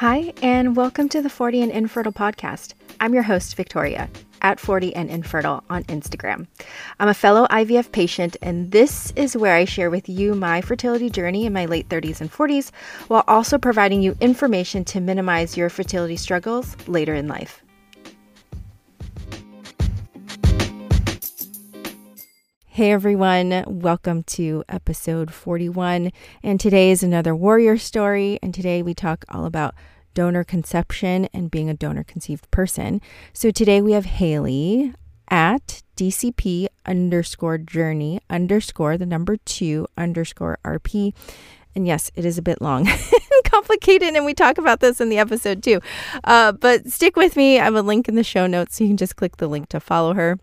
Hi, and welcome to the 40 and Infertile podcast. I'm your host, Victoria, at 40 and Infertile on Instagram. I'm a fellow IVF patient, and this is where I share with you my fertility journey in my late 30s and 40s, while also providing you information to minimize your fertility struggles later in life. Hey everyone, welcome to episode 41. And today is another warrior story. And today we talk all about donor conception and being a donor conceived person. So today we have Hayley at DCP underscore journey underscore the number two underscore RP. And yes, it is a bit long and complicated, and we talk about this in the episode too. Uh, but stick with me. I have a link in the show notes, so you can just click the link to follow her.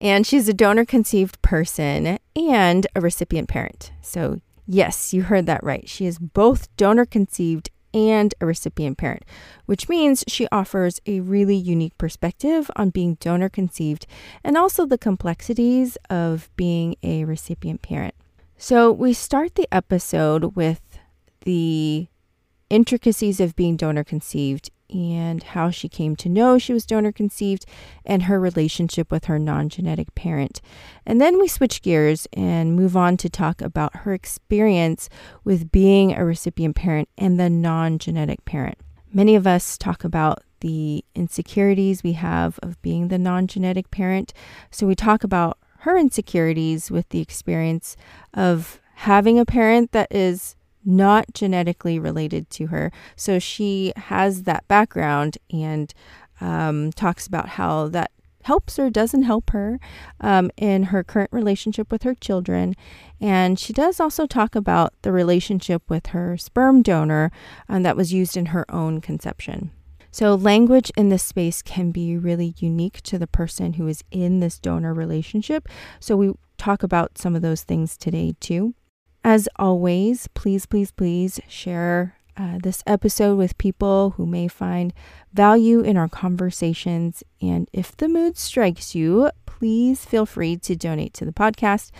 And she's a donor conceived person and a recipient parent. So, yes, you heard that right. She is both donor conceived and a recipient parent, which means she offers a really unique perspective on being donor conceived and also the complexities of being a recipient parent. So, we start the episode with the intricacies of being donor conceived and how she came to know she was donor conceived and her relationship with her non genetic parent. And then we switch gears and move on to talk about her experience with being a recipient parent and the non genetic parent. Many of us talk about the insecurities we have of being the non genetic parent. So we talk about her insecurities with the experience of having a parent that is not genetically related to her. So she has that background and um, talks about how that helps or doesn't help her um, in her current relationship with her children. And she does also talk about the relationship with her sperm donor um, that was used in her own conception. So, language in this space can be really unique to the person who is in this donor relationship. So, we talk about some of those things today too. As always, please, please, please share uh, this episode with people who may find value in our conversations. And if the mood strikes you, please feel free to donate to the podcast.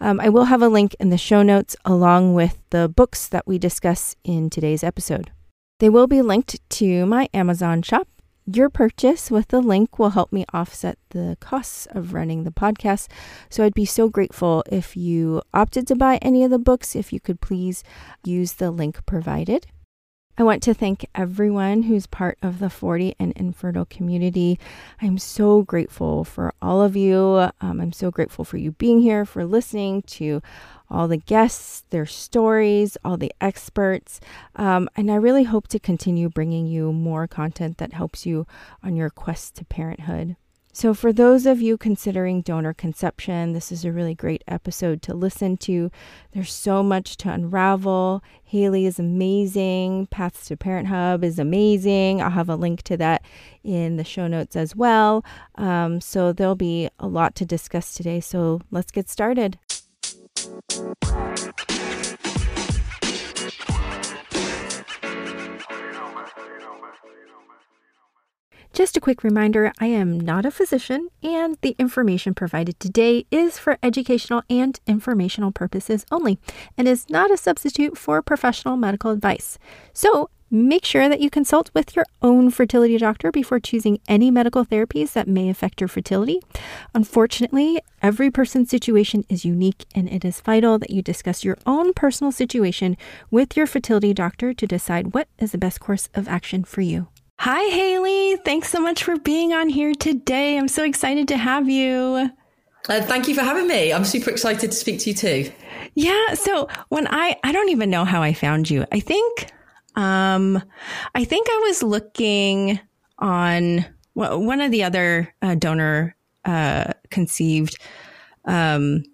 Um, I will have a link in the show notes along with the books that we discuss in today's episode. They will be linked to my Amazon shop your purchase with the link will help me offset the costs of running the podcast. So I'd be so grateful if you opted to buy any of the books, if you could please use the link provided. I want to thank everyone who's part of the 40 and infertile community. I'm so grateful for all of you. Um, I'm so grateful for you being here, for listening to all the guests, their stories, all the experts. Um, and I really hope to continue bringing you more content that helps you on your quest to parenthood. So, for those of you considering donor conception, this is a really great episode to listen to. There's so much to unravel. Hayley is amazing. Paths to Parenthub is amazing. I'll have a link to that in the show notes as well. Um, so, there'll be a lot to discuss today. So, let's get started. Just a quick reminder I am not a physician, and the information provided today is for educational and informational purposes only and is not a substitute for professional medical advice. So, make sure that you consult with your own fertility doctor before choosing any medical therapies that may affect your fertility. Unfortunately, every person's situation is unique, and it is vital that you discuss your own personal situation with your fertility doctor to decide what is the best course of action for you. Hi, Hayley. Thanks so much for being on here today. I'm so excited to have you. Uh, thank you for having me. I'm super excited to speak to you too. Yeah. So when I, I don't even know how I found you. I think, um, I think I was looking on one of the other uh, donor, uh, conceived, um,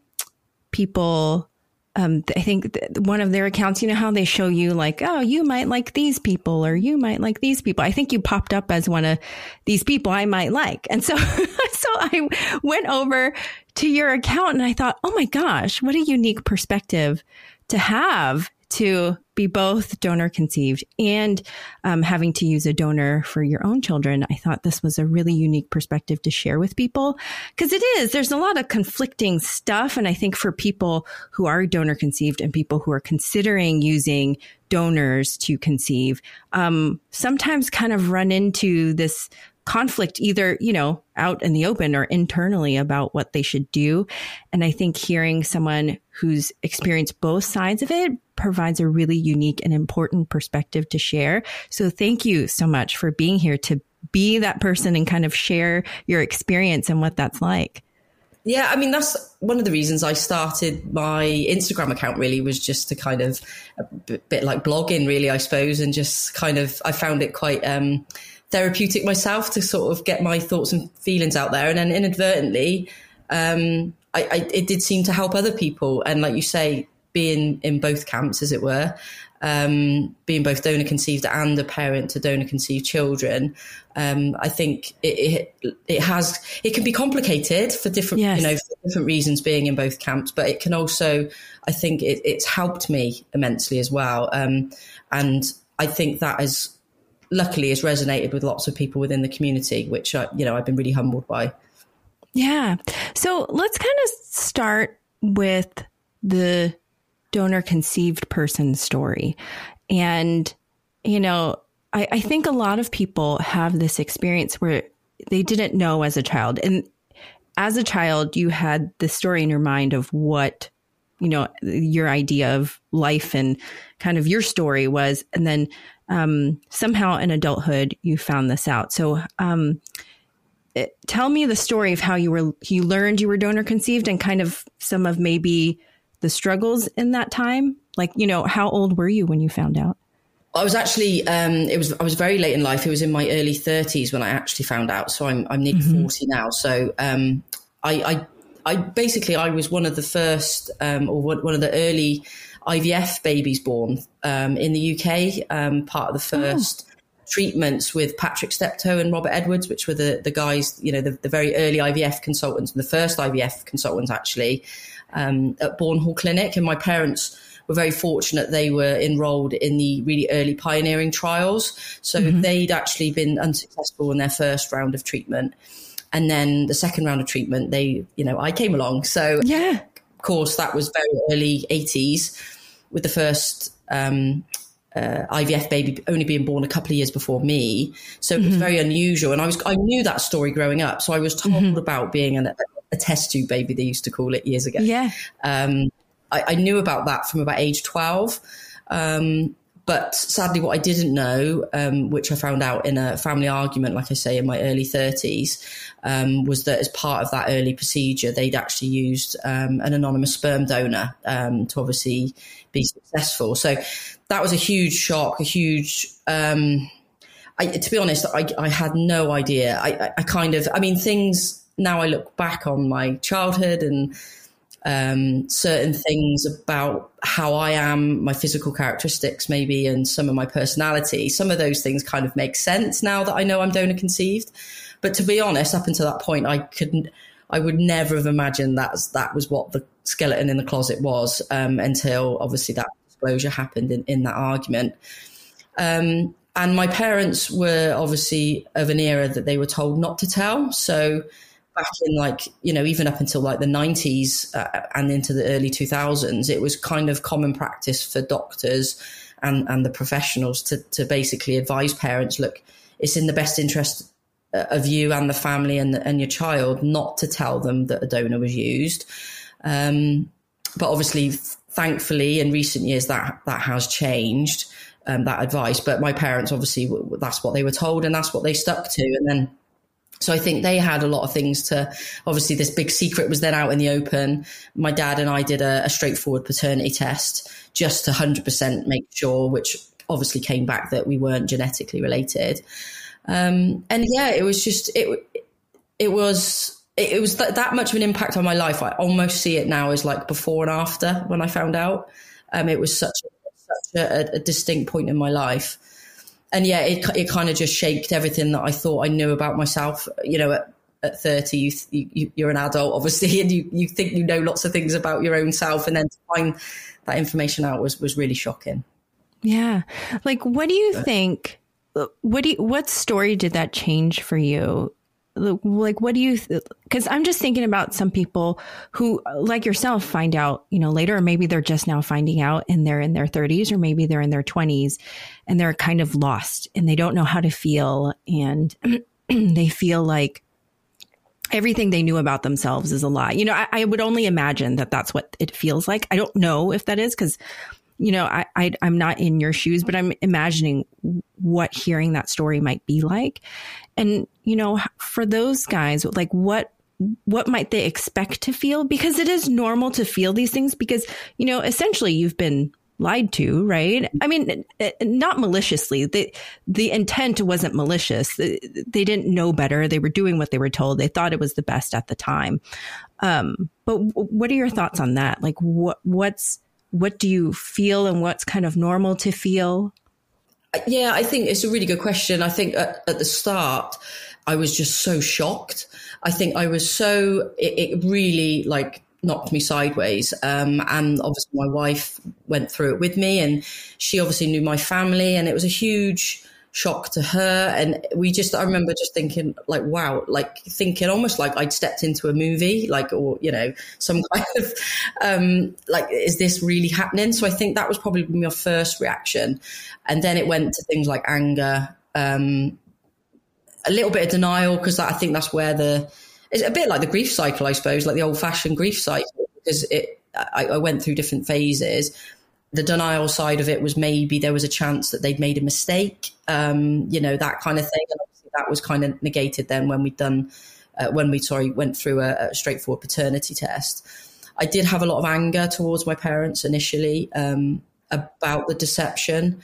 people um, I think one of their accounts, you know how they show you like, oh, you might like these people or you might like these people. I think you popped up as one of these people I might like. And so, so I went over to your account and I thought, oh my gosh, what a unique perspective to have to be both donor conceived and um, having to use a donor for your own children, I thought this was a really unique perspective to share with people because it is. There's a lot of conflicting stuff. And I think for people who are donor conceived and people who are considering using donors to conceive, um, sometimes kind of run into this conflict either, you know, out in the open or internally about what they should do. And I think hearing someone who's experienced both sides of it provides a really unique and important perspective to share. So thank you so much for being here to be that person and kind of share your experience and what that's like. Yeah, I mean that's one of the reasons I started my Instagram account. Really, was just to kind of a bit like blogging, really, I suppose, and just kind of I found it quite um, therapeutic myself to sort of get my thoughts and feelings out there. And then inadvertently, um, I, I, it did seem to help other people. And like you say, being in both camps, as it were, um, being both donor conceived and a parent to donor conceived children, um, I think it, it, it has it can be complicated for different yes. you know for different reasons being in both camps, but it can also I think it, it's helped me immensely as well, um, and I think that has luckily has resonated with lots of people within the community, which I, you know I've been really humbled by. Yeah. So let's kind of start with the donor conceived person story. And, you know, I, I think a lot of people have this experience where they didn't know as a child. And as a child, you had the story in your mind of what, you know, your idea of life and kind of your story was. And then um, somehow in adulthood you found this out. So, um, it, tell me the story of how you were you learned you were donor conceived and kind of some of maybe the struggles in that time. Like, you know, how old were you when you found out? I was actually um, it was I was very late in life. It was in my early thirties when I actually found out. So I'm I'm nearly mm-hmm. forty now. So um, I, I I basically I was one of the first um, or one of the early IVF babies born um, in the UK, um, part of the oh. first oh. treatments with Patrick Steptoe and Robert Edwards, which were the, the guys, you know, the, the very early IVF consultants, the first IVF consultants actually um, at Bourne Hall Clinic. And my parents were very fortunate they were enrolled in the really early pioneering trials. So mm-hmm. they'd actually been unsuccessful in their first round of treatment. And then the second round of treatment, they, you know, I came along. So yeah course, that was very early 80s with the first um, uh, IVF baby only being born a couple of years before me. So it was mm-hmm. very unusual. And I was I knew that story growing up. So I was told mm-hmm. about being an, a test tube baby, they used to call it years ago. Yeah. Um, I, I, knew about that from about age 12. Um, but sadly, what I didn't know, um, which I found out in a family argument, like I say, in my early 30s, um, was that as part of that early procedure, they'd actually used um, an anonymous sperm donor um, to obviously be successful. So that was a huge shock, a huge. Um, I, to be honest, I, I, had no idea. I, I kind of, I mean, things now I look back on my childhood and um, certain things about how I am, my physical characteristics, maybe, and some of my personality. Some of those things kind of make sense now that I know I'm donor conceived. But to be honest, up until that point, I couldn't, I would never have imagined that that was what the skeleton in the closet was um, until obviously that disclosure happened in, in that argument. Um, and my parents were obviously of an era that they were told not to tell. So back in like you know even up until like the 90s uh, and into the early 2000s it was kind of common practice for doctors and and the professionals to to basically advise parents look it's in the best interest uh, of you and the family and and your child not to tell them that a donor was used. Um, but obviously thankfully in recent years that that has changed um, that advice. But my parents obviously that's what they were told and that's what they stuck to. And then so I think they had a lot of things to, obviously this big secret was then out in the open. My dad and I did a, a straightforward paternity test just to 100% make sure, which obviously came back that we weren't genetically related. Um, and yeah, it was just, it, it was, it, was th- that much of an impact on my life. I almost see it now as like before and after when I found out. Um, it was such, such a, a distinct point in my life and yeah, it it kind of just shaped everything that I thought I knew about myself. You know, at, at 30, you, you, you're an adult, obviously, and you, you think you know lots of things about your own self. And then to find that information out was, was really shocking. Yeah. Like, what do you think? Uh, what do you, what story did that change for you? Like, what do you, because I'm just thinking about some people who, like yourself, find out, you know, later, or maybe they're just now finding out and they're in their 30s, or maybe they're in their 20s and they're kind of lost and they don't know how to feel. And they feel like, everything they knew about themselves is a lie. You know, I, I, would only imagine that that's what it feels like. I don't know if that is because you know, I, I I'm not in your shoes, but I'm imagining what hearing that story might be like. And, you know, for those guys, like what what might they expect to feel? Because it is normal to feel these things because, you know, essentially you've been lied to, right? I mean, not maliciously. The the intent wasn't malicious. They, didn't know better. They were doing what they were told. They thought it was the best at the time. Um, but what are your thoughts on that? Like, what what's what do you feel and what's kind of normal to feel? Yeah, I think it's a really good question. I think at, at the start, I was just so shocked. I think I was so, it, it really like knocked me sideways. Um, and obviously, my wife went through it with me, and she obviously knew my family, and it was a huge shock to her. And we just, I remember just thinking, like, wow, like thinking almost like I'd stepped into a movie, like, or, you know, some kind of, um, like, is this really happening? So I think that was probably my first reaction. And then it went to things like anger, um, a little bit of denial, because I think that's where the, it's a bit like the grief cycle, I suppose, like the old fashioned grief cycle, because it, I, I went through different phases the denial side of it was maybe there was a chance that they'd made a mistake, um, you know, that kind of thing. And that was kind of negated then when we'd done, uh, when we, sorry, went through a, a, straightforward paternity test. I did have a lot of anger towards my parents initially um, about the deception.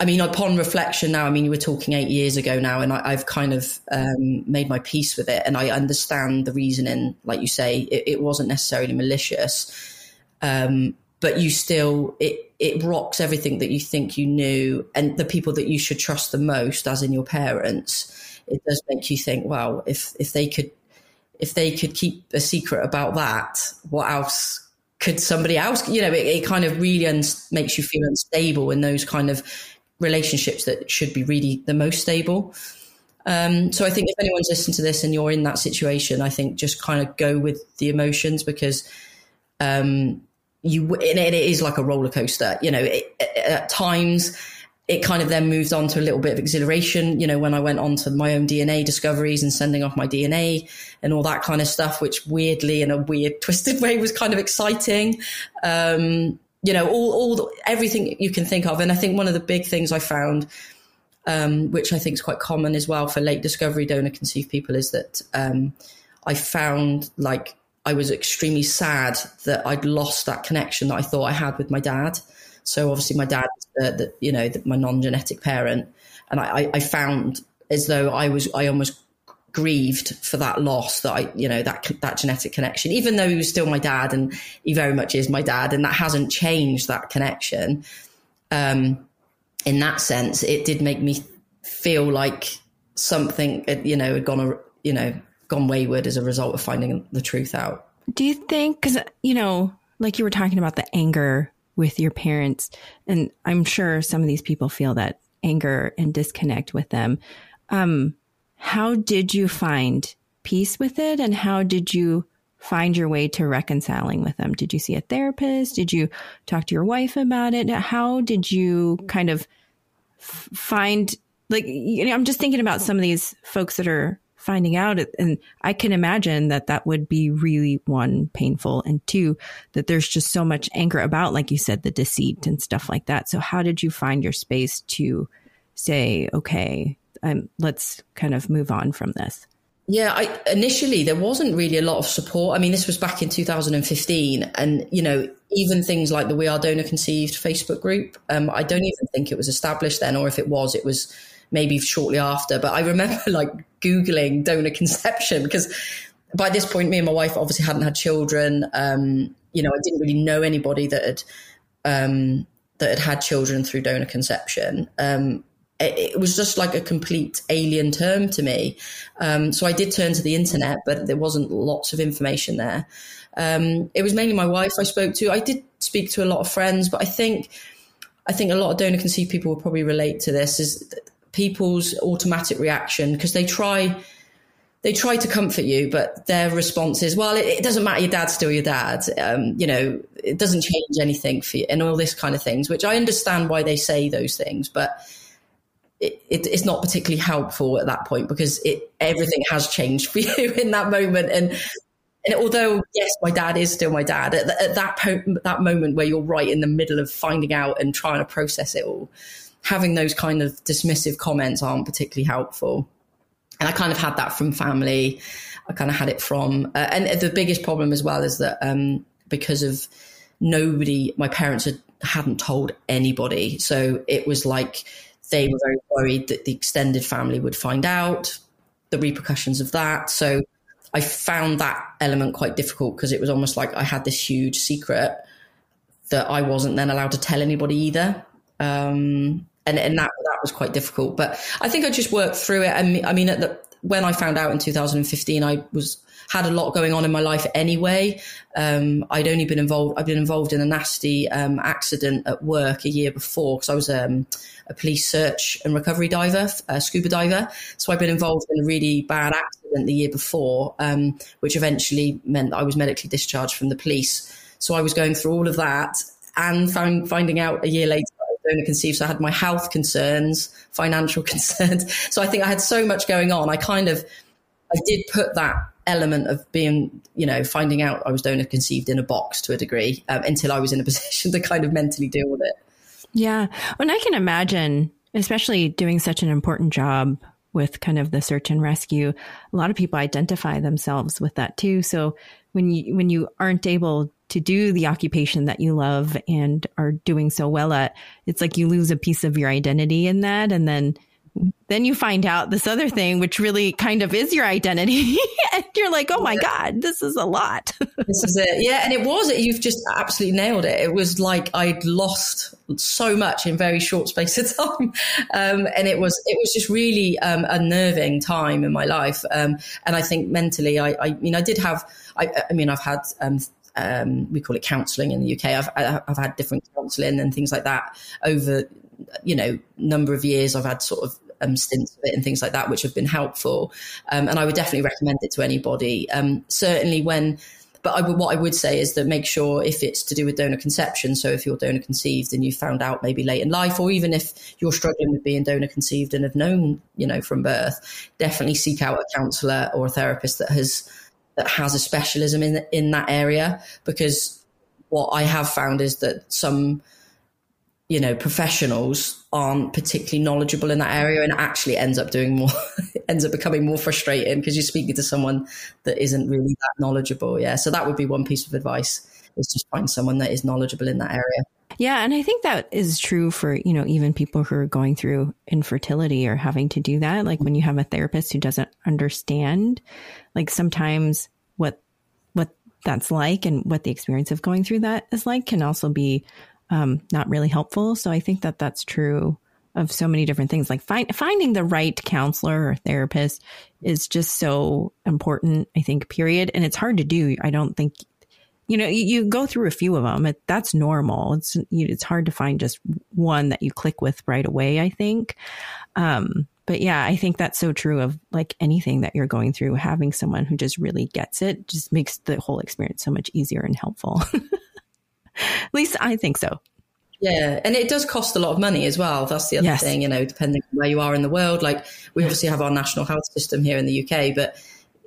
I mean, upon reflection now, I mean, we're talking eight years ago now, and I, have kind of um, made my peace with it. And I understand the reasoning, like you say, it, it wasn't necessarily malicious. Um, but you still it it rocks everything that you think you knew and the people that you should trust the most as in your parents. It does make you think well if if they could if they could keep a secret about that what else could somebody else you know it, it kind of really un- makes you feel unstable in those kind of relationships that should be really the most stable. Um, so I think if anyone's listening to this and you're in that situation, I think just kind of go with the emotions because um, you and it is like a roller coaster. You know, it, at times it kind of then moved on to a little bit of exhilaration. You know, when I went on to my own DNA discoveries and sending off my DNA and all that kind of stuff, which weirdly in a weird twisted way was kind of exciting. Um, you know, all all the, everything you can think of, and I think one of the big things I found. Um, which I think is quite common as well for late discovery donor conceived people, is that um, I found like I was extremely sad that I'd lost that connection that I thought I had with my dad. So obviously, my dad, the, the you know, the, my non-genetic parent, and I, I found as though I was, I almost grieved for that loss that I, you know, that that genetic connection. Even though he was still my dad, and he very much is my dad, and that hasn't changed that connection. Um, in that sense, it did make me feel like something, you know, had gone, you know, gone wayward as a result of finding the truth out. Do you think, because, you know, like you were talking about the anger with your parents, and I'm sure some of these people feel that anger and disconnect with them. Um, how did you find peace with it? And how did you find your way to reconciling with them? Did you see a therapist? Did you talk to your wife about it? How did you kind of find, like, you know, I'm just thinking about some of these folks that are finding out. And I can imagine that that would be really one painful and two, that there's just so much anger about, like you said, the deceit and stuff like that. So how did you find your space to say, okay, um, let's kind of move on from this? Yeah, I, initially there wasn't really a lot of support. I mean, this was back in 2015, and you know, even things like the We Are Donor Conceived Facebook group, um, I don't even think it was established then, or if it was, it was maybe shortly after. But I remember like Googling donor conception because by this point, me and my wife obviously hadn't had children. Um, you know, I didn't really know anybody that had um, that had had children through donor conception. Um, it, it, was just like a complete alien term to me. Um, so I did turn to the internet, but there wasn't lots of information there. Um, it was mainly my wife I spoke to. I did speak to a lot of friends, but I think I think a lot of donor conceived people will probably relate to this is people's automatic reaction because they try they try to comfort you, but their response is, well, it, it doesn't matter. Your dad's still your dad. Um, you know, it doesn't change anything for you and all this kind of things, which I understand why they say those things, but it, it, it's not particularly helpful at that point because it, everything has changed for you in that moment. And, and although, yes, my dad is still my dad at, at that, po- that moment where you're right in the middle of finding out and trying to process it all, having those kind of dismissive comments aren't particularly helpful. And I kind of had that from family. I kind of had it from, uh, and the biggest problem as well is that um, because of nobody, my parents had, hadn't told anybody. So it was like they were very worried that the extended family would find out the repercussions of that. So I found that element quite difficult because it was almost like I had this huge secret that I wasn't then allowed to tell anybody either. Um, and and that that was quite difficult. But I think I just worked through it. And I mean, at the, when I found out in 2015, I was had a lot going on in my life anyway. Um, I'd only been involved. I'd been involved in a nasty um, accident at work a year before because I was um, a police search and recovery diver, a scuba diver. So I'd been involved in a really bad accident the year before, um, which eventually meant I was medically discharged from the police. So I was going through all of that and found, finding out a year later donor conceived. So I had my health concerns, financial concerns. So I think I had so much going on. I kind of, I did put that element of being, you know, finding out I was donor conceived in a box to a degree um, until I was in a position to kind of mentally deal with it. Yeah. And I can imagine, especially doing such an important job with kind of the search and rescue, a lot of people identify themselves with that too. So when you when you aren't able to do the occupation that you love and are doing so well at, it's like you lose a piece of your identity in that. And then, then you find out this other thing, which really kind of is your identity. and you're like, oh my God, this is a lot. this is it. Yeah. And it was, you've just absolutely nailed it. It was like I'd lost so much in very short space of time. Um, and it was, it was just really um, unnerving time in my life. Um, and I think mentally, I, I mean, I did have, I, I mean, I've had um, we call it counselling in the UK. I've, I've had different counselling and things like that over, you know, number of years. I've had sort of um, stints of it and things like that, which have been helpful. Um, and I would definitely recommend it to anybody. Um, certainly when, but I what I would say is that make sure if it's to do with donor conception, so if you're donor conceived and you found out maybe late in life, or even if you're struggling with being donor conceived and have known, you know, from birth, definitely seek out a counsellor or a therapist that has that has a specialism in in that area because what I have found is that some you know professionals aren't particularly knowledgeable in that area and actually ends up doing more ends up becoming more frustrating because you're speaking to someone that isn't really that knowledgeable. Yeah so that would be one piece of advice is just find someone that is knowledgeable in that area yeah, and I think that is true for, you know, even people who are going through infertility or having to do that. Like when you have a therapist who doesn't understand, like sometimes what what that's like and what the experience of going through that is like can also be um, not really helpful. So I think that that's true of so many different things. Like find, finding the right counselor or therapist is just so important. I think. Period. And it's hard to do. I don't think you know, you, you, go through a few of them. It, that's normal. It's you, it's hard to find just one that you click with right away. I think. Um, but yeah, I think that's so true of like anything that you're going through. Having someone who just really gets it just makes the whole experience so much easier and helpful. At least I think so. Yeah, and it does cost a lot of money as well. That's the other yes. thing, you know, depending on where you are in the world. Like we obviously have our national health system here in the UK, but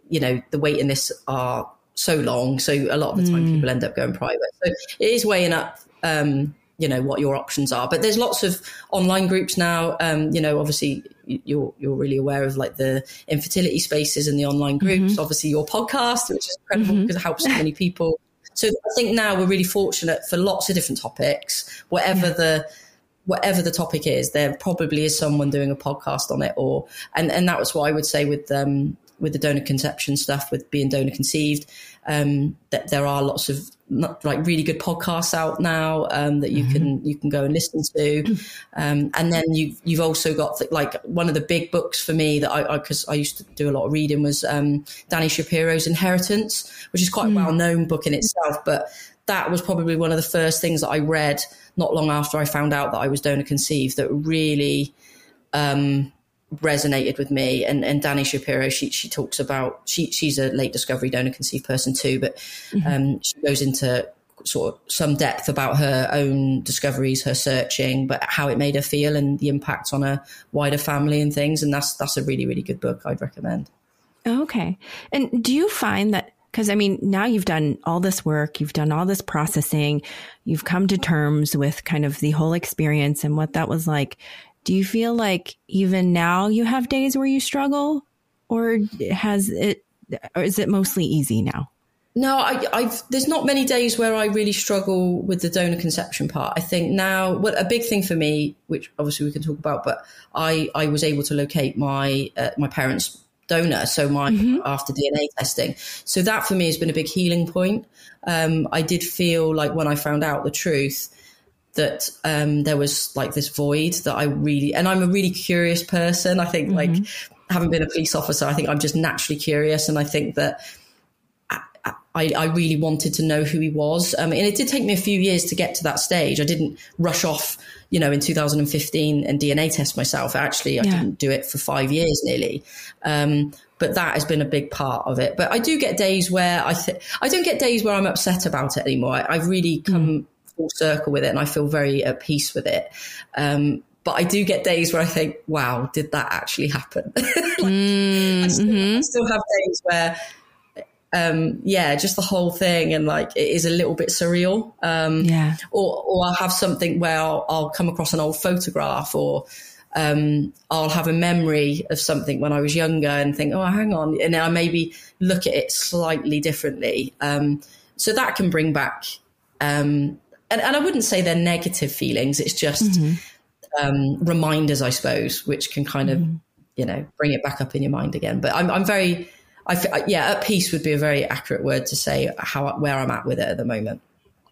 you know, the waiting lists are so long. So a lot of the time mm. people end up going private. So it is weighing up, um, you know, what your options are. But there's lots of online groups now. Um, you know, obviously you're you're really aware of like the infertility spaces and the online groups. Mm-hmm. Obviously your podcast, which is incredible mm-hmm. because it helps so many people. So I think now we're really fortunate for lots of different topics, whatever yeah. the whatever the topic is, there probably is someone doing a podcast on it or and, and that was what I would say with um with the donor conception stuff, with being donor conceived, um, that there are lots of like really good podcasts out now um, that you mm-hmm. can you can go and listen to, um, and then you you've also got like one of the big books for me that I because I, I, used to do a lot of reading was um, Dani Shapiro's Inheritance, which is quite mm. a well known book in itself, but that was probably one of the first things that I read not long after I found out that I was donor conceived that really um, resonated with me. And, and Dani Shapiro, she, she talks about, she, she's a late discovery donor conceived person too, but mm-hmm. um, she goes into sort of some depth about her own discoveries, her searching, but how it made her feel and the impact on a wider family and things. And that's, that's a really, really good book I'd recommend. Okay. And do you find that because I mean, now you've done all this work, you've done all this processing, you've come to terms with kind of the whole experience and what that was like. Do you feel like even now you have days where you struggle, or has it, or is it mostly easy now? No, I, I've, there's not many days where I really struggle with the donor conception part. I think now, what a big thing for me, which obviously we can talk about, but I, I was able to locate my uh, my parents' donor, so my mm-hmm. after DNA testing. So that for me has been a big healing point. Um, I did feel like when I found out the truth that um, there was like this void that I really, and I'm a really curious person. I think mm-hmm. like having been a police officer, I think I'm just naturally curious, and I think that. I, I, really wanted to know who he was. Um, and it did take me a few years to get to that stage. I didn't rush off you know, in 2015 and DNA test myself. Actually, I yeah. didn't do it for five years nearly. Um, but that has been a big part of it. But I do get days where I th- I don't get days where I'm upset about it anymore. I, have really come mm. Full circle with it, and I feel very at peace with it. Um, but I do get days where I think, "Wow, did that actually happen?" like, mm, I, still, mm-hmm. I, still, have days where um, yeah, just the whole thing, and like it is a little bit surreal. Um, yeah. Or, or I'll have something where I'll, I'll come across an old photograph, or um, I'll have a memory of something when I was younger, and think, oh, hang on, and I maybe look at it slightly differently. Um, so that can bring back, um, and, and I wouldn't say they're negative feelings. It's just mm-hmm. Um, reminders, I suppose, which can kind of, mm-hmm. you know, bring it back up in your mind again. But I'm, I'm very I yeah, at peace would be a very accurate word to say how where I'm at with it at the moment.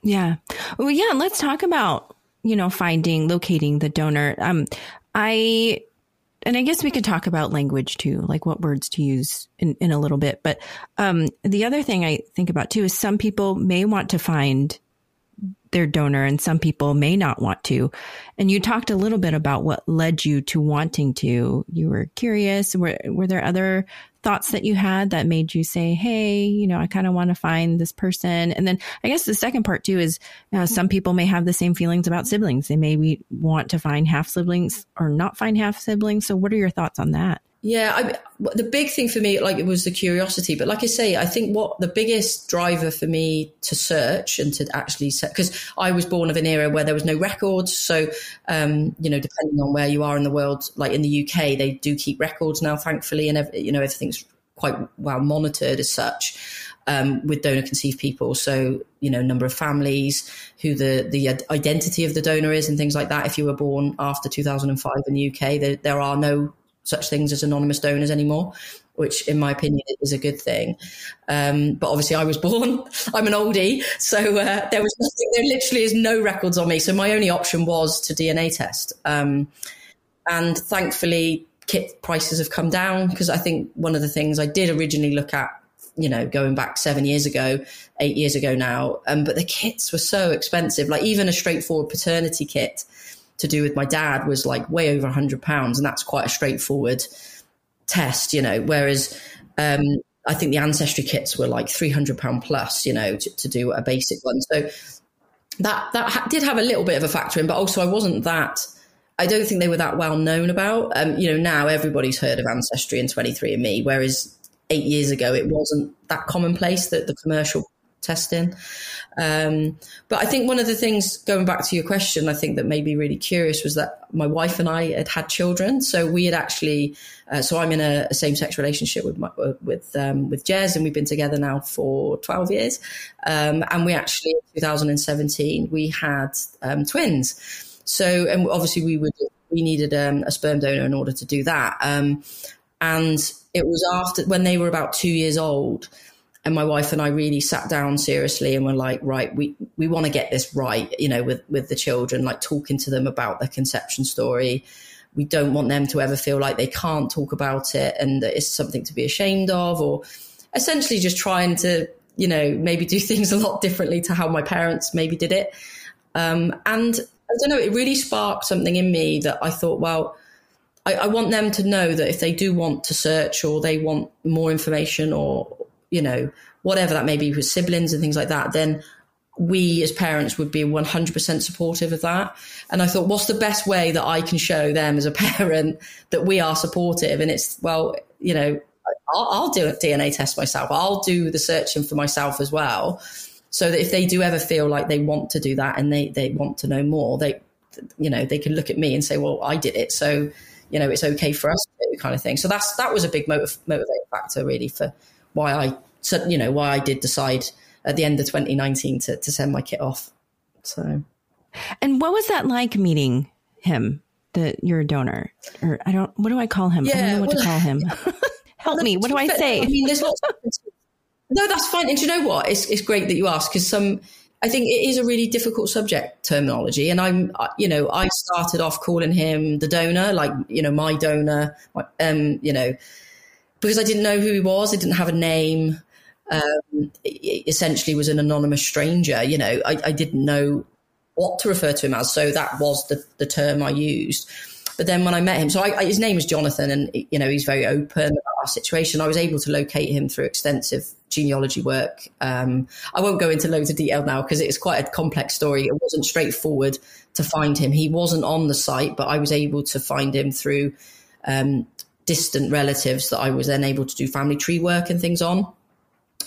Yeah. Well, yeah. Let's talk about you know finding locating the donor. Um, I and I guess we could talk about language too, like what words to use in, in a little bit. But um, the other thing I think about too is some people may want to find their donor and some people may not want to. And you talked a little bit about what led you to wanting to. You were curious. Were, were there other thoughts that you had that made you say, Hey, you know, I kind of want to find this person. And then I guess the second part too is uh, some people may have the same feelings about siblings. They maybe want to find half siblings or not find half siblings. So what are your thoughts on that? Yeah, I, the big thing for me, like it was the curiosity. But like I say, I think what the biggest driver for me to search and to actually set, because I was born of an era where there was no records. So, um, you know, depending on where you are in the world, like in the UK, they do keep records now, thankfully, and you know everything's quite well monitored as such. Um, with donor conceived people. So, you know, number of families, who the, the identity of the donor is, and things like that. If you were born after 2005 in the UK, there, there are no such things as anonymous donors anymore, which in my opinion is a good thing. Um, but obviously I was born, I'm an oldie. So uh, there was nothing, there literally is no records on me. So my only option was to DNA test. Um, and thankfully kit prices have come down because I think one of the things I did originally look at you know, going back seven years ago, eight years ago now. Um, but the kits were so expensive. Like even a straightforward paternity kit to do with my dad was like way over a hundred pounds, and that's quite a straightforward test, you know. Whereas um, I think the ancestry kits were like three hundred pound plus, you know, to, to, do a basic one. So that that ha- did have a little bit of a factor in, but also I wasn't that. I don't think they were that well known about. Um, you know, now everybody's heard of Ancestry and 23andMe, whereas eight years ago it wasn't that commonplace that the commercial testing. Um, but I think one of the things, going back to your question, I think that made me really curious was that my wife and I had had children. So we had actually, uh, so I'm in a, a same sex relationship with my, uh, with um, with Jez, and we've been together now for 12 years. Um, and we actually, in 2017, we had um, twins. So, and obviously we would we needed um, a sperm donor in order to do that. Um, and it was after when they were about two years old and my wife and I really sat down seriously and were like, right, we, we want to get this right, you know, with, with the children, like talking to them about their conception story. We don't want them to ever feel like they can't talk about it and that it's something to be ashamed of or essentially just trying to you know, maybe do things a lot differently to how my parents maybe did it. Um, and I don't know, it really sparked something in me that I thought, well, I, I want them to know that if they do want to search or they want more information or, you know, whatever that may be with siblings and things like that, then we as parents would be 100% supportive of that. And I thought, what's the best way that I can show them as a parent that we are supportive? And it's, well, you know, I'll, I'll do a DNA test myself. I'll do the searching for myself as well. So that if they do ever feel like they want to do that and they, they want to know more, they, you know, they can look at me and say, well, I did it. So, you know, it's okay for us kind of thing. So that's, that was a big motiv- motivating factor really for why I, you know, why I did decide at the end of 2019 to, to send my kit off. So, and what was that like meeting him? That you're a donor, or I don't. What do I call him? Yeah, I don't know what well, to call him. Help me. What do I say? I mean, there's lots. Of, no, that's fine. And you know what? It's it's great that you ask because some. I think it is a really difficult subject terminology, and I'm, you know, I started off calling him the donor, like you know, my donor, um, you know, because I didn't know who he was. I didn't have a name um, essentially was an anonymous stranger. You know, I, I, didn't know what to refer to him as, so that was the, the term I used. But then when I met him, so I, his name is Jonathan, and you know he's very open about our situation. I was able to locate him through extensive genealogy work. Um, I won't go into loads of detail now because it's quite a complex story. It wasn't straightforward to find him. He wasn't on the site, but I was able to find him through um, distant relatives that I was then able to do family tree work and things on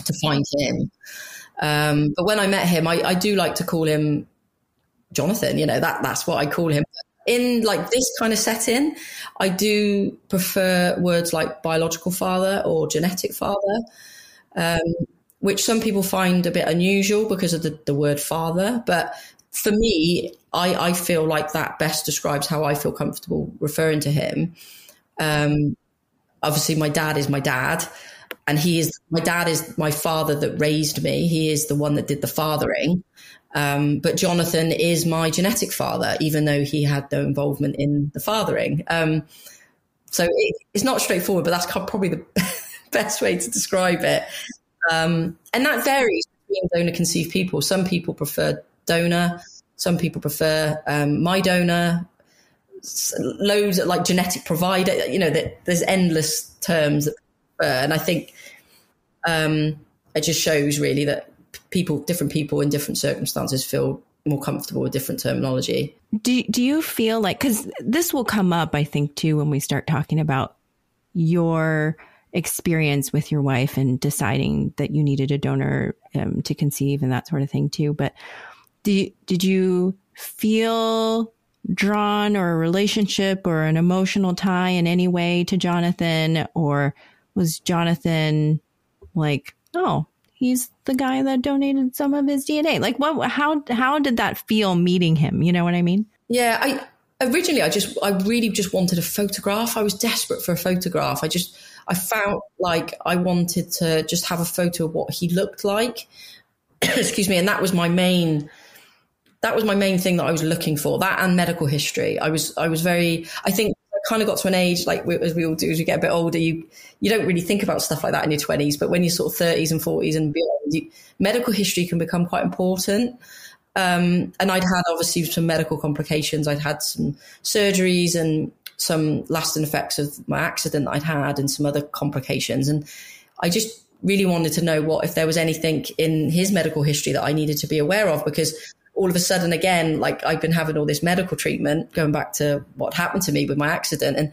to find him. Um, but when I met him, I, I, do like to call him Jonathan. You know that that's what I call him. In like this kind of setting, I do prefer words like biological father or genetic father, um, which some people find a bit unusual because of the, the word father. But for me, I, I, feel like that best describes how I feel comfortable referring to him. Um, obviously, my dad is my dad and he is my dad is my father that raised me. He is the one that did the fathering. Um, but Jonathan is my genetic father, even though he had no involvement in the fathering. Um, so it, it's not straightforward, but that's probably the best way to describe it. Um, and that varies between donor conceived people. Some people prefer donor, some people prefer um, my donor, loads of like genetic provider. You know, there's endless terms that and I think um, it just shows really that people, different people in different circumstances, feel more comfortable with different terminology. Do Do you feel like because this will come up, I think, too, when we start talking about your experience with your wife and deciding that you needed a donor um, to conceive and that sort of thing too. But did did you feel drawn or a relationship or an emotional tie in any way to Jonathan or was Jonathan like, oh, he's the guy that donated some of his DNA? Like, what? How how did that feel meeting him? You know what I mean? Yeah, I originally I just I really just wanted a photograph. I was desperate for a photograph. I just I felt like I wanted to just have a photo of what he looked like. Excuse me, and that was my main that was my main thing that I was looking for. That and medical history. I was I was very I think kind of got to an age like we, as we all do as we get a bit older you you don't really think about stuff like that in your 20s but when you're sort of 30s and 40s and beyond you, medical history can become quite important. Um, and I'd had obviously some medical complications. I'd had some surgeries and some lasting effects of my accident I'd had and some other complications. And I just really wanted to know what if there was anything in his medical history that I needed to be aware of because all of a sudden again like i've been having all this medical treatment going back to what happened to me with my accident and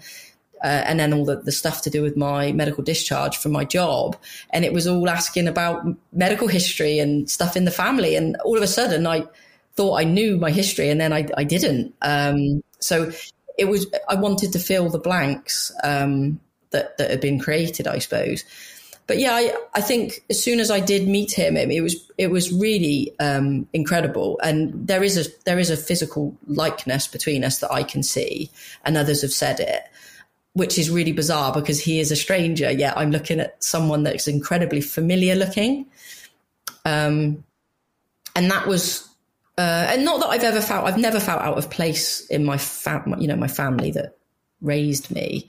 uh, and then all the, the stuff to do with my medical discharge from my job. And it was all asking about medical history and stuff in the family. And all of a sudden i thought i knew my history and then i, I didn't. Um, so it was i wanted to fill the blanks um, that, that had been created i suppose but yeah, I, I think as soon as I did meet him, it, was it was really um, incredible. And there is a there is a physical likeness between us that I can see, and others have said it, which is really bizarre because he is a stranger. Yet I'm looking at someone that's incredibly familiar looking, um, and that was. Uh, and not that I've ever felt I've never felt out of place in my fam- you know my family that raised me.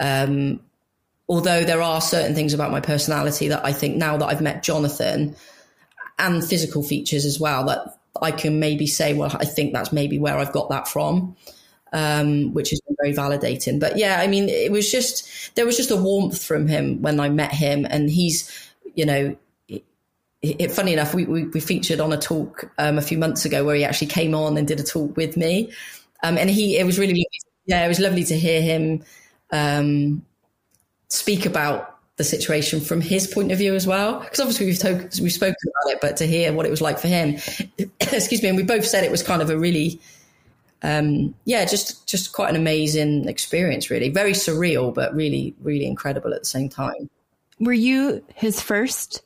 Um, although there are certain things about my personality that I think now that I've met Jonathan and physical features as well that I can maybe say, well, I think that's maybe where I've got that from. Um, which has been very validating. But yeah, I mean, it was just there was just a warmth from him when I met him, and he's, you know, it, funny enough, we, we, we featured on a talk um, a few months ago where he actually came on and did a talk with me, um, and he it was really yeah, it was lovely to hear him um, speak about the situation from his point of view as well. Because obviously we've to- we've spoken about it, but to hear what it was like for him, excuse me, and we both said it was kind of a really, um, yeah, just just quite an amazing experience. Really, very surreal, but really really incredible at the same time. Were you his first,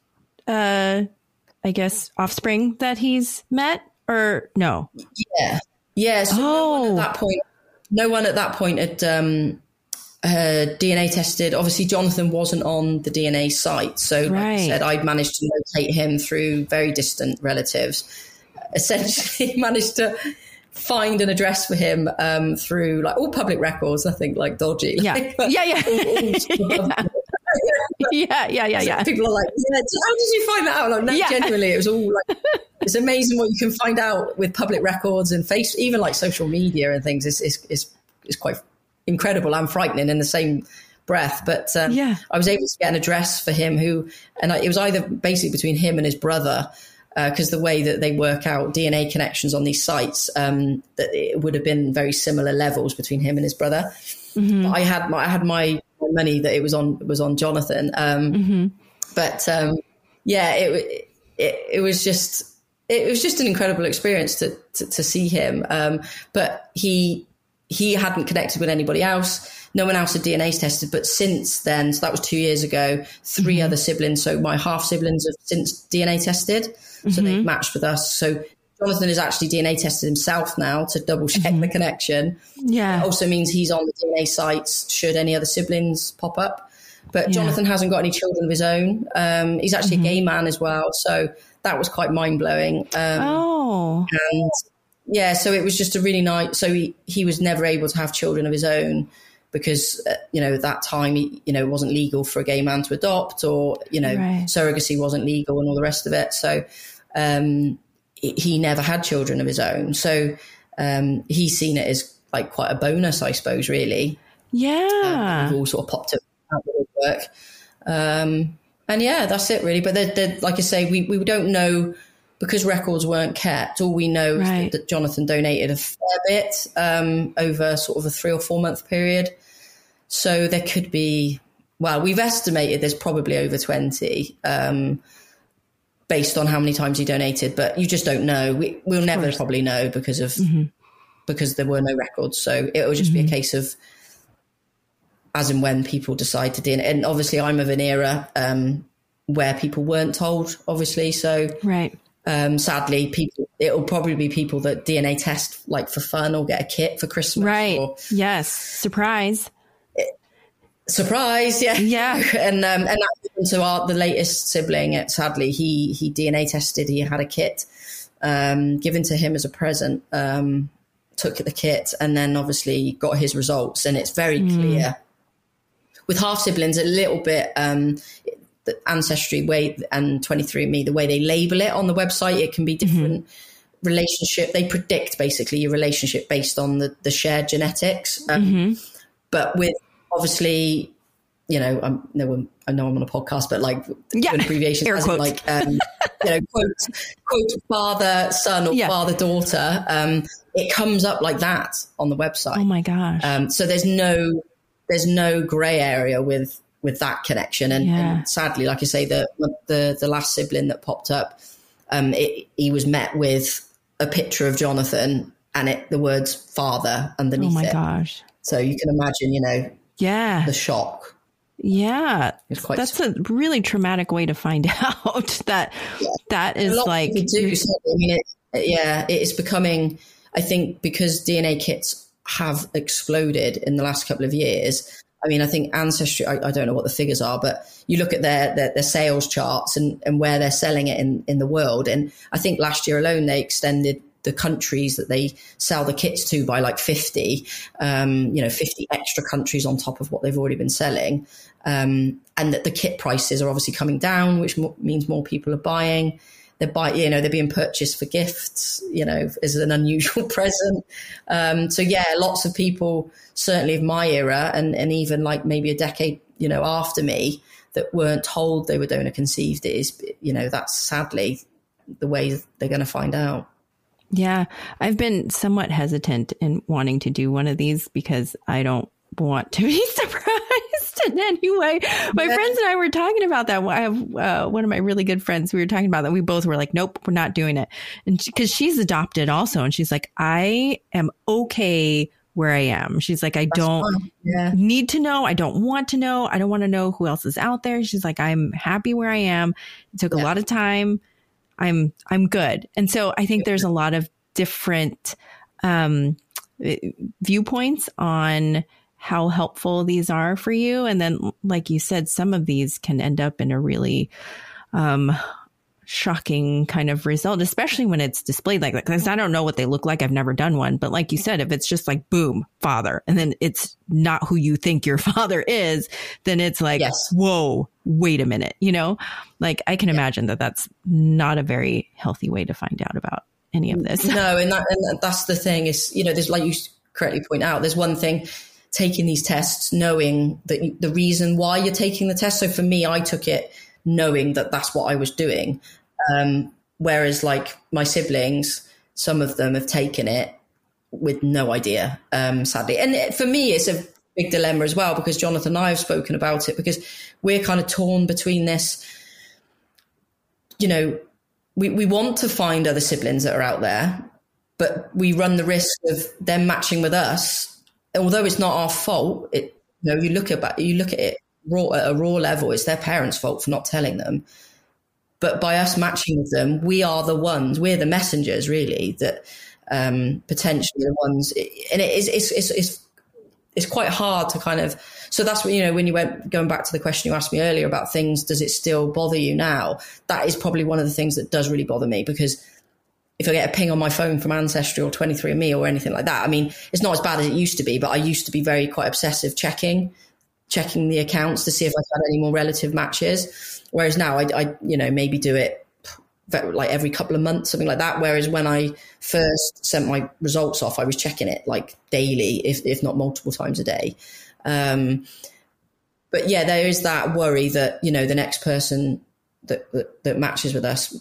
uh, I guess, offspring that he's met, or no? Yeah, yeah. So oh. no at that point, no one at that point had. Um, uh, DNA tested. Obviously, Jonathan wasn't on the DNA site. So, like right. I said, I'd managed to locate him through very distant relatives. Essentially, managed to find an address for him um, through like all public records, I think, like dodgy. Yeah. Like, yeah, yeah. All, all yeah. yeah, yeah, yeah, People are like, yeah, how did you find that out? Like, no, yeah. genuinely, it was all like, it's amazing what you can find out with public records and face, even like social media and things. It's, it's, it's, it's quite incredible and frightening in the same breath. But um, yeah. I was able to get an address for him who, and I, it was either basically between him and his brother, because uh, the way that they work out DNA connections on these sites, um, that it would have been very similar levels between him and his brother. Mm-hmm. I had my, I had my money that it was on was on Jonathan, um, mm-hmm. but um, yeah, it, it it was just it was just an incredible experience to to, to see him. Um, but he he hadn't connected with anybody else. No one else had DNA's tested. But since then, so that was two years ago, 3 mm-hmm. other siblings, so my half siblings have since DNA tested. Mm-hmm. So they've matched with us. So Jonathan has actually DNA tested himself now to double check mm-hmm. the connection. Yeah. It also means he's on the DNA sites should any other siblings pop up. But yeah. Jonathan hasn't got any children of his own. Um, he's actually a mm-hmm. gay man as well. So that was quite mind blowing. Um, oh. And yeah, so it was just a really nice. So he he was never able to have children of his own because uh, you know at that time he, you know it wasn't legal for a gay man to adopt or you know right. surrogacy wasn't legal and all the rest of it. So um, he never had children of his own. So um, he's seen it as like quite a bonus, I suppose, really. Yeah, um, all sort of popped up work. Um, and yeah, that's it really. But they're, they're, like I say, we we don't know because records weren't kept, all we know right. is that, that, Jonathan donated a fair bit um, over sort of a three or four month period. So there could be, well, we've estimated there's probably over 20 um, based on how many times he donated, but you just don't know. We, will never probably know because of mm-hmm. because there were no records. So it will just mm-hmm. be a mm-hmm. case of as and when people decide to do it. And obviously, I'm of an era um, where people weren't told, obviously. So right um, sadly, people it'll probably be people that DNA test like for fun or get a kit for Christmas. Right. Or, yes. Surprise. It, surprise. Yeah. Yeah. and um, and to our the latest sibling. It, sadly, he he DNA tested. He had a kit um, given to him as a present. Um, took the kit and then obviously got his results, and it's very mm. clear. With half siblings, a little bit. Um, the ancestry way and 23andme the way they label it on the website it can be mm-hmm. different mm-hmm. relationship they predict basically your relationship based on the, the shared genetics um, mm-hmm. but with obviously you know i'm no one i know i'm on a podcast but like yeah. abbreviations like um, you know quote quote father son or yeah. father daughter um, it comes up like that on the website oh my gosh um, so there's no there's no gray area with with that connection. And, yeah. and, sadly, like I say, the the the last sibling that popped up, um, it, he was met with a picture of Jonathan and it the words father underneath. Oh my it. gosh! So you can imagine, you know, yeah, the shock. Yeah, it's quite. that's a really traumatic way to find out that yeah. that is like. Do, so, I mean, it, yeah, it is becoming. I think because DNA kits have exploded in the last couple of years, I mean, I think Ancestry, I, I, don't know what the figures are, but you look at their, their, their, sales charts and, and where they're selling it in, in the world. And I think last year alone, they extended the countries that they sell the kits to by like 50, um, you know, 50 extra countries on top of what they've already been selling. Um, and that the kit prices are obviously coming down, which means more people are buying. They're you know, they're being purchased for gifts, you know, as an unusual present. Um, so yeah, lots of people, certainly of my era, and and even like maybe a decade, you know, after me, that weren't told they were donor conceived is, you know, that's sadly the way they're going to find out. Yeah, I've been somewhat hesitant in wanting to do one of these because I don't want to be surprised in any way. My friends and I were talking about that. I have uh, one of my really good friends. We were talking about that. We both were like, "Nope, we're not doing it," and because she, she's adopted also, and she's like, "I am okay where I am. She's like, I That's don't yeah. need to know. I don't want to know. I don't want to know who else is out there. She's like, I'm happy where I am. It took yeah. a lot of time. I'm, I'm good. And so I think there's a lot of different, um, viewpoints on how helpful these are for you. And then, like you said, some of these can end up in a really, um, shocking kind of result, especially when it's displayed like that. Because I don't know what they look like. I've never done one. But like you said, if it's just like, boom, father, and then it's not who you think your father is, then it's like, yes. whoa, wait a minute. You know, like I can yeah. imagine that that's not a very healthy way to find out about any of this. No, and, that, and that's the thing is, you know, there's like you correctly point out, there's one thing taking these tests, knowing that the reason why you're taking the test. So for me, I took it knowing that that's what I was doing. Um, whereas, like my siblings, some of them have taken it with no idea, um, sadly. And it, for me, it's a big dilemma as well because Jonathan and I have spoken about it because we're kind of torn between this. You know, we, we want to find other siblings that are out there, but we run the risk of them matching with us. Although it's not our fault, it you know you look at you look at it raw at a raw level. It's their parents' fault for not telling them. But by us matching with them, we are the ones, we're the messengers, really, that um, potentially the ones. And it is, it's, it's, it's, it's quite hard to kind of. So that's what, you know, when you went going back to the question you asked me earlier about things, does it still bother you now? That is probably one of the things that does really bother me because if I get a ping on my phone from Ancestry or 23andMe or anything like that, I mean, it's not as bad as it used to be, but I used to be very quite obsessive checking, checking the accounts to see if I had any more relative matches. Whereas now I, I, you know, maybe do it like every couple of months, something like that. Whereas when I first sent my results off, I was checking it like daily, if, if not multiple times a day. Um, but yeah, there is that worry that, you know, the next person that, that, that matches with us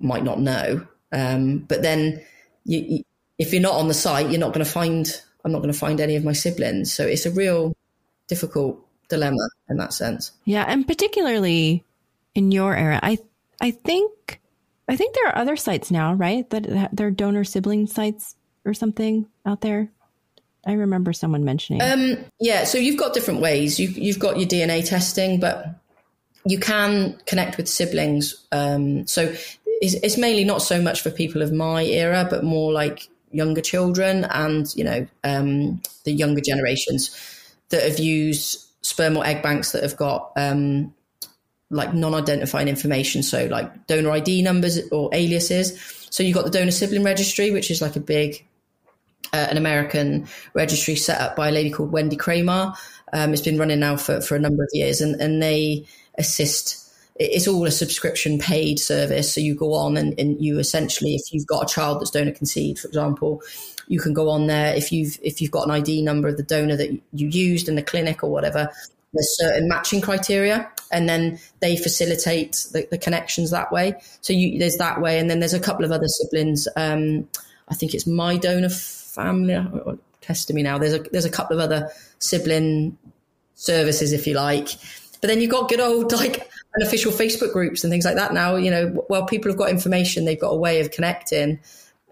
might not know. Um, but then you, you, if you're not on the site, you're not going to find, I'm not going to find any of my siblings. So it's a real difficult dilemma in that sense. Yeah. And particularly in your era. I I think I think there are other sites now, right? That there are donor sibling sites or something out there. I remember someone mentioning. Um, yeah, so you've got different ways. You, you've got your DNA testing, but you can connect with siblings. Um, so it's, it's, mainly not so much for people of my era, but more like younger children and you know um, the younger generations that have used sperm or egg banks that have got um, like non-identifying information, so like donor ID numbers or aliases. So you've got the donor sibling registry, which is like a big, uh, an American registry set up by a lady called Wendy Kramer. Um, it's been running now for, for a number of years, and, and they assist. It's all a subscription paid service. So you go on and, and you essentially, if you've got a child that's donor conceived, for example, you can go on there if you've if you've got an ID number of the donor that you used in the clinic or whatever. There's certain matching criteria, and then they facilitate the, the connections that way. So you, there's that way, and then there's a couple of other siblings. Um, I think it's my donor family. Testing me now. There's a there's a couple of other sibling services, if you like. But then you've got good old like unofficial Facebook groups and things like that now. You know, well, people have got information, they've got a way of connecting,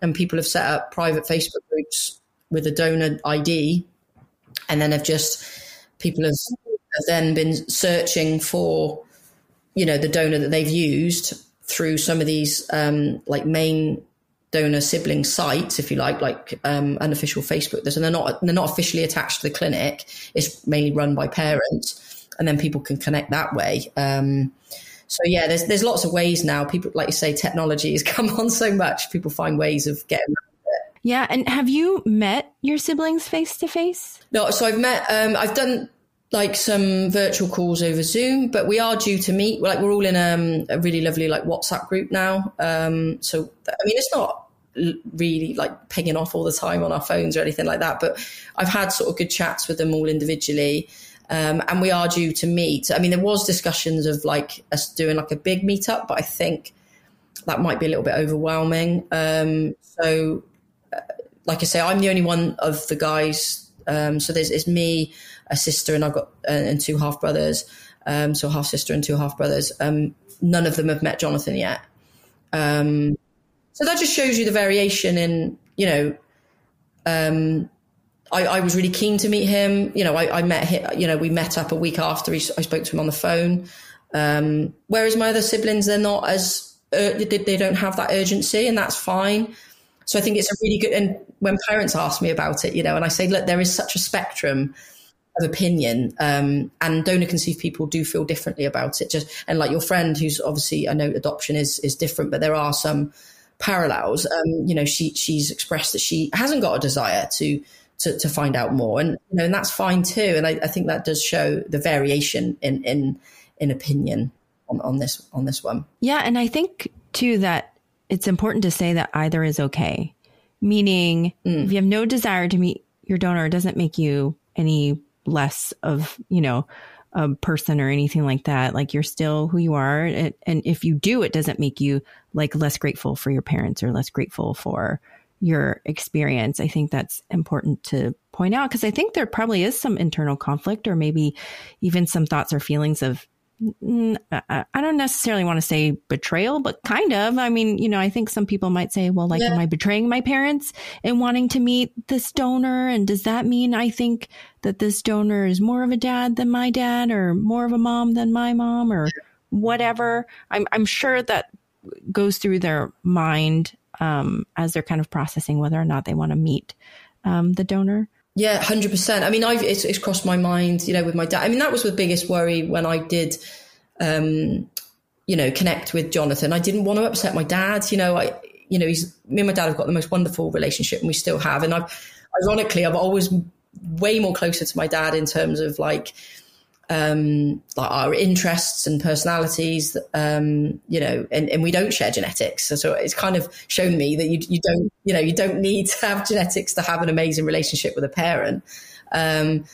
and people have set up private Facebook groups with a donor ID, and then have just people have have then been searching for, you know, the donor that they've used through some of these um, like main donor sibling sites, if you like, like um, unofficial Facebook. and they're not they're not officially attached to the clinic. It's mainly run by parents, and then people can connect that way. Um, so yeah, there's there's lots of ways now. People, like you say, technology has come on so much. People find ways of getting Yeah, and have you met your siblings face to face? No, so I've met. Um, I've done like some virtual calls over Zoom, but we are due to meet. Like we're all in um, a really lovely like WhatsApp group now. Um, so I mean, it's not really like pinging off all the time on our phones or anything like that, but I've had sort of good chats with them all individually. Um, and we are due to meet. I mean, there was discussions of like us doing like a big meetup, but I think that might be a little bit overwhelming. Um, so, uh, like I say, I'm the only one of the guys. Um, so there's it's me, a sister, and I've got uh, and two half brothers. Um, so half sister and two half brothers. Um, none of them have met Jonathan yet. Um, so that just shows you the variation in you know. Um, I, I, was really keen to meet him. You know, I, I, met him. You know, we met up a week after he, I spoke to him on the phone. whereas my other siblings, they're not as they don't have that urgency, and that's fine. So I think it's a really good. And when parents ask me about it, you know, and I say, look, there is such a spectrum of opinion, um, and donor conceived people do feel differently about it. Just and like your friend, who's obviously, I know adoption is is different, but there are some parallels. Um, you know, she she's expressed that she hasn't got a desire to to, to find out more, and you know, and that's fine too. And I, I think that does show the variation in in in opinion on, on this on this one. Yeah, and I think too that it's important to say that either is okay. Meaning, mm. if you have no desire to meet your donor, it doesn't make you any less of you know a person or anything like that. Like you're still who you are, and, and if you do, it doesn't make you like less grateful for your parents or less grateful for your experience. I think that's important to point out because I think there probably is some internal conflict or maybe even some thoughts or feelings of mm, I don't necessarily want to say betrayal, but kind of. I mean, you know, I think some people might say, well, like, yeah. am I betraying my parents in wanting to meet this donor? And does that mean I think that this donor is more of a dad than my dad or more of a mom than my mom or whatever? I'm, I'm sure that goes through their mind um, as they're kind of processing whether or not they want to meet um, the donor. Yeah, hundred percent. I mean, I've it's, it's, crossed my mind, you know, with my dad. I mean, that was the biggest worry when I did, um, you know, connect with Jonathan. I didn't want to upset my dad. You know, I, you know, he's me and my dad have got the most wonderful relationship, and we still have. And I've, ironically, I've always way more closer to my dad in terms of like um, like our interests and personalities, um, you know, and, and we don't share genetics. So, so, it's kind of shown me that you, you don't, you know, you don't need to have genetics to have an amazing relationship with a parent. Um,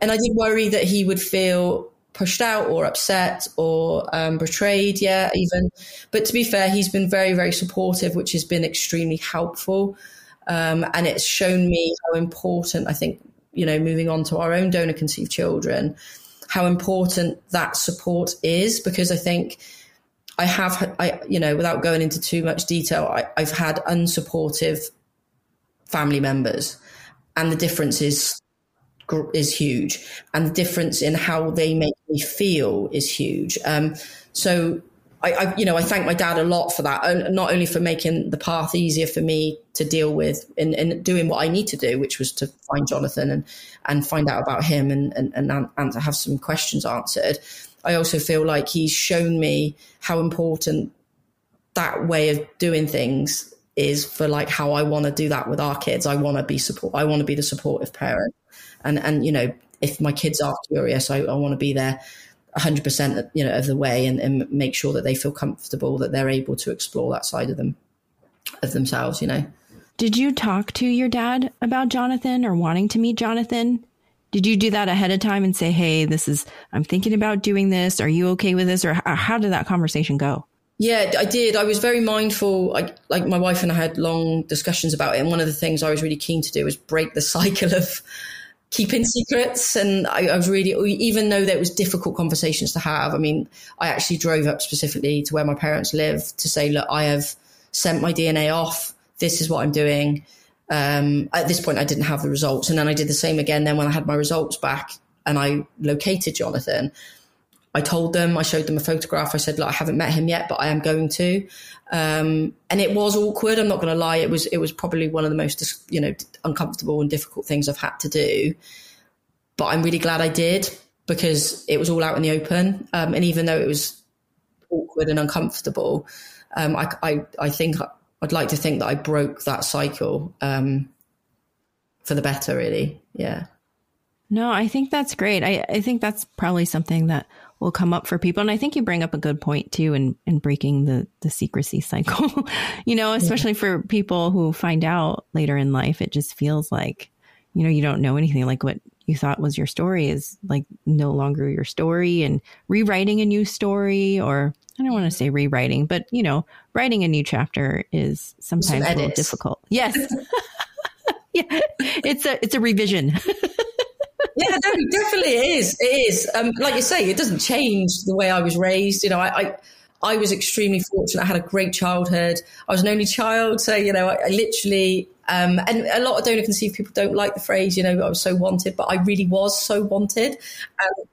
and I did worry that he would feel pushed out or upset or um, betrayed. Yeah, even. But to be fair, he's been very, very supportive, which has been extremely helpful. Um, and it's shown me how important I think, you know, moving on to our own donor conceived children how important that support is because I think I have, I, you know, without going into too much detail, I, I've had unsupportive family members and the difference is is huge and the difference in how they make me feel is huge. Um, so I, I, you know, I thank my dad a lot for that, not only for making the path easier for me to deal with and, doing what I need to do, which was to find Jonathan and, and find out about him and, and, and, and to have some questions answered. I also feel like he's shown me how important that way of doing things is for like how I want to do that with our kids. I want to be support. I want to be the supportive parent, and and you know if my kids are curious, I, I want to be there 100% you know of the way and, and make sure that they feel comfortable that they're able to explore that side of them of themselves you know did you talk to your dad about jonathan or wanting to meet jonathan did you do that ahead of time and say hey this is i'm thinking about doing this are you okay with this or how did that conversation go yeah, I did. I was very mindful. I, like my wife and I had long discussions about it. And one of the things I was really keen to do was break the cycle of keeping secrets. And I, I, was really, even though there was difficult conversations to have, I mean, I actually drove up specifically to where my parents live to say, look, I have sent my DNA off. This is what I'm doing. Um, at this point, I didn't have the results. And then I did the same again. Then when I had my results back and I located Jonathan, I told them, I showed them a photograph. I said, look, I haven't met him yet, but I am going to. Um, and it was awkward. I'm not going to lie. It was, it was probably one of the most, you know, uncomfortable and difficult things I've had to do. But I'm really glad I did because it was all out in the open. Um, and even though it was awkward and uncomfortable, um, I, I, I think I'd like to think that I broke that cycle um, for the better, really. Yeah. No, I think that's great. I, I think that's probably something that will come up for people. And I think you bring up a good point too in, in breaking the, the secrecy cycle, you know, especially yeah. for people who find out later in life, it just feels like, you know, you don't know anything like what you thought was your story is like no longer your story and rewriting a new story or I don't want to say rewriting, but you know, writing a new chapter is sometimes a little difficult. Yes. yeah. It's a it's a revision. yeah, no, it definitely is. It is. Um, like you say, it doesn't change the way I was raised. You know, I, I I was extremely fortunate. I had a great childhood. I was an only child, so you know, I, I literally um, and a lot of donor conceived people don't like the phrase, you know, I was so wanted, but I really was so wanted. And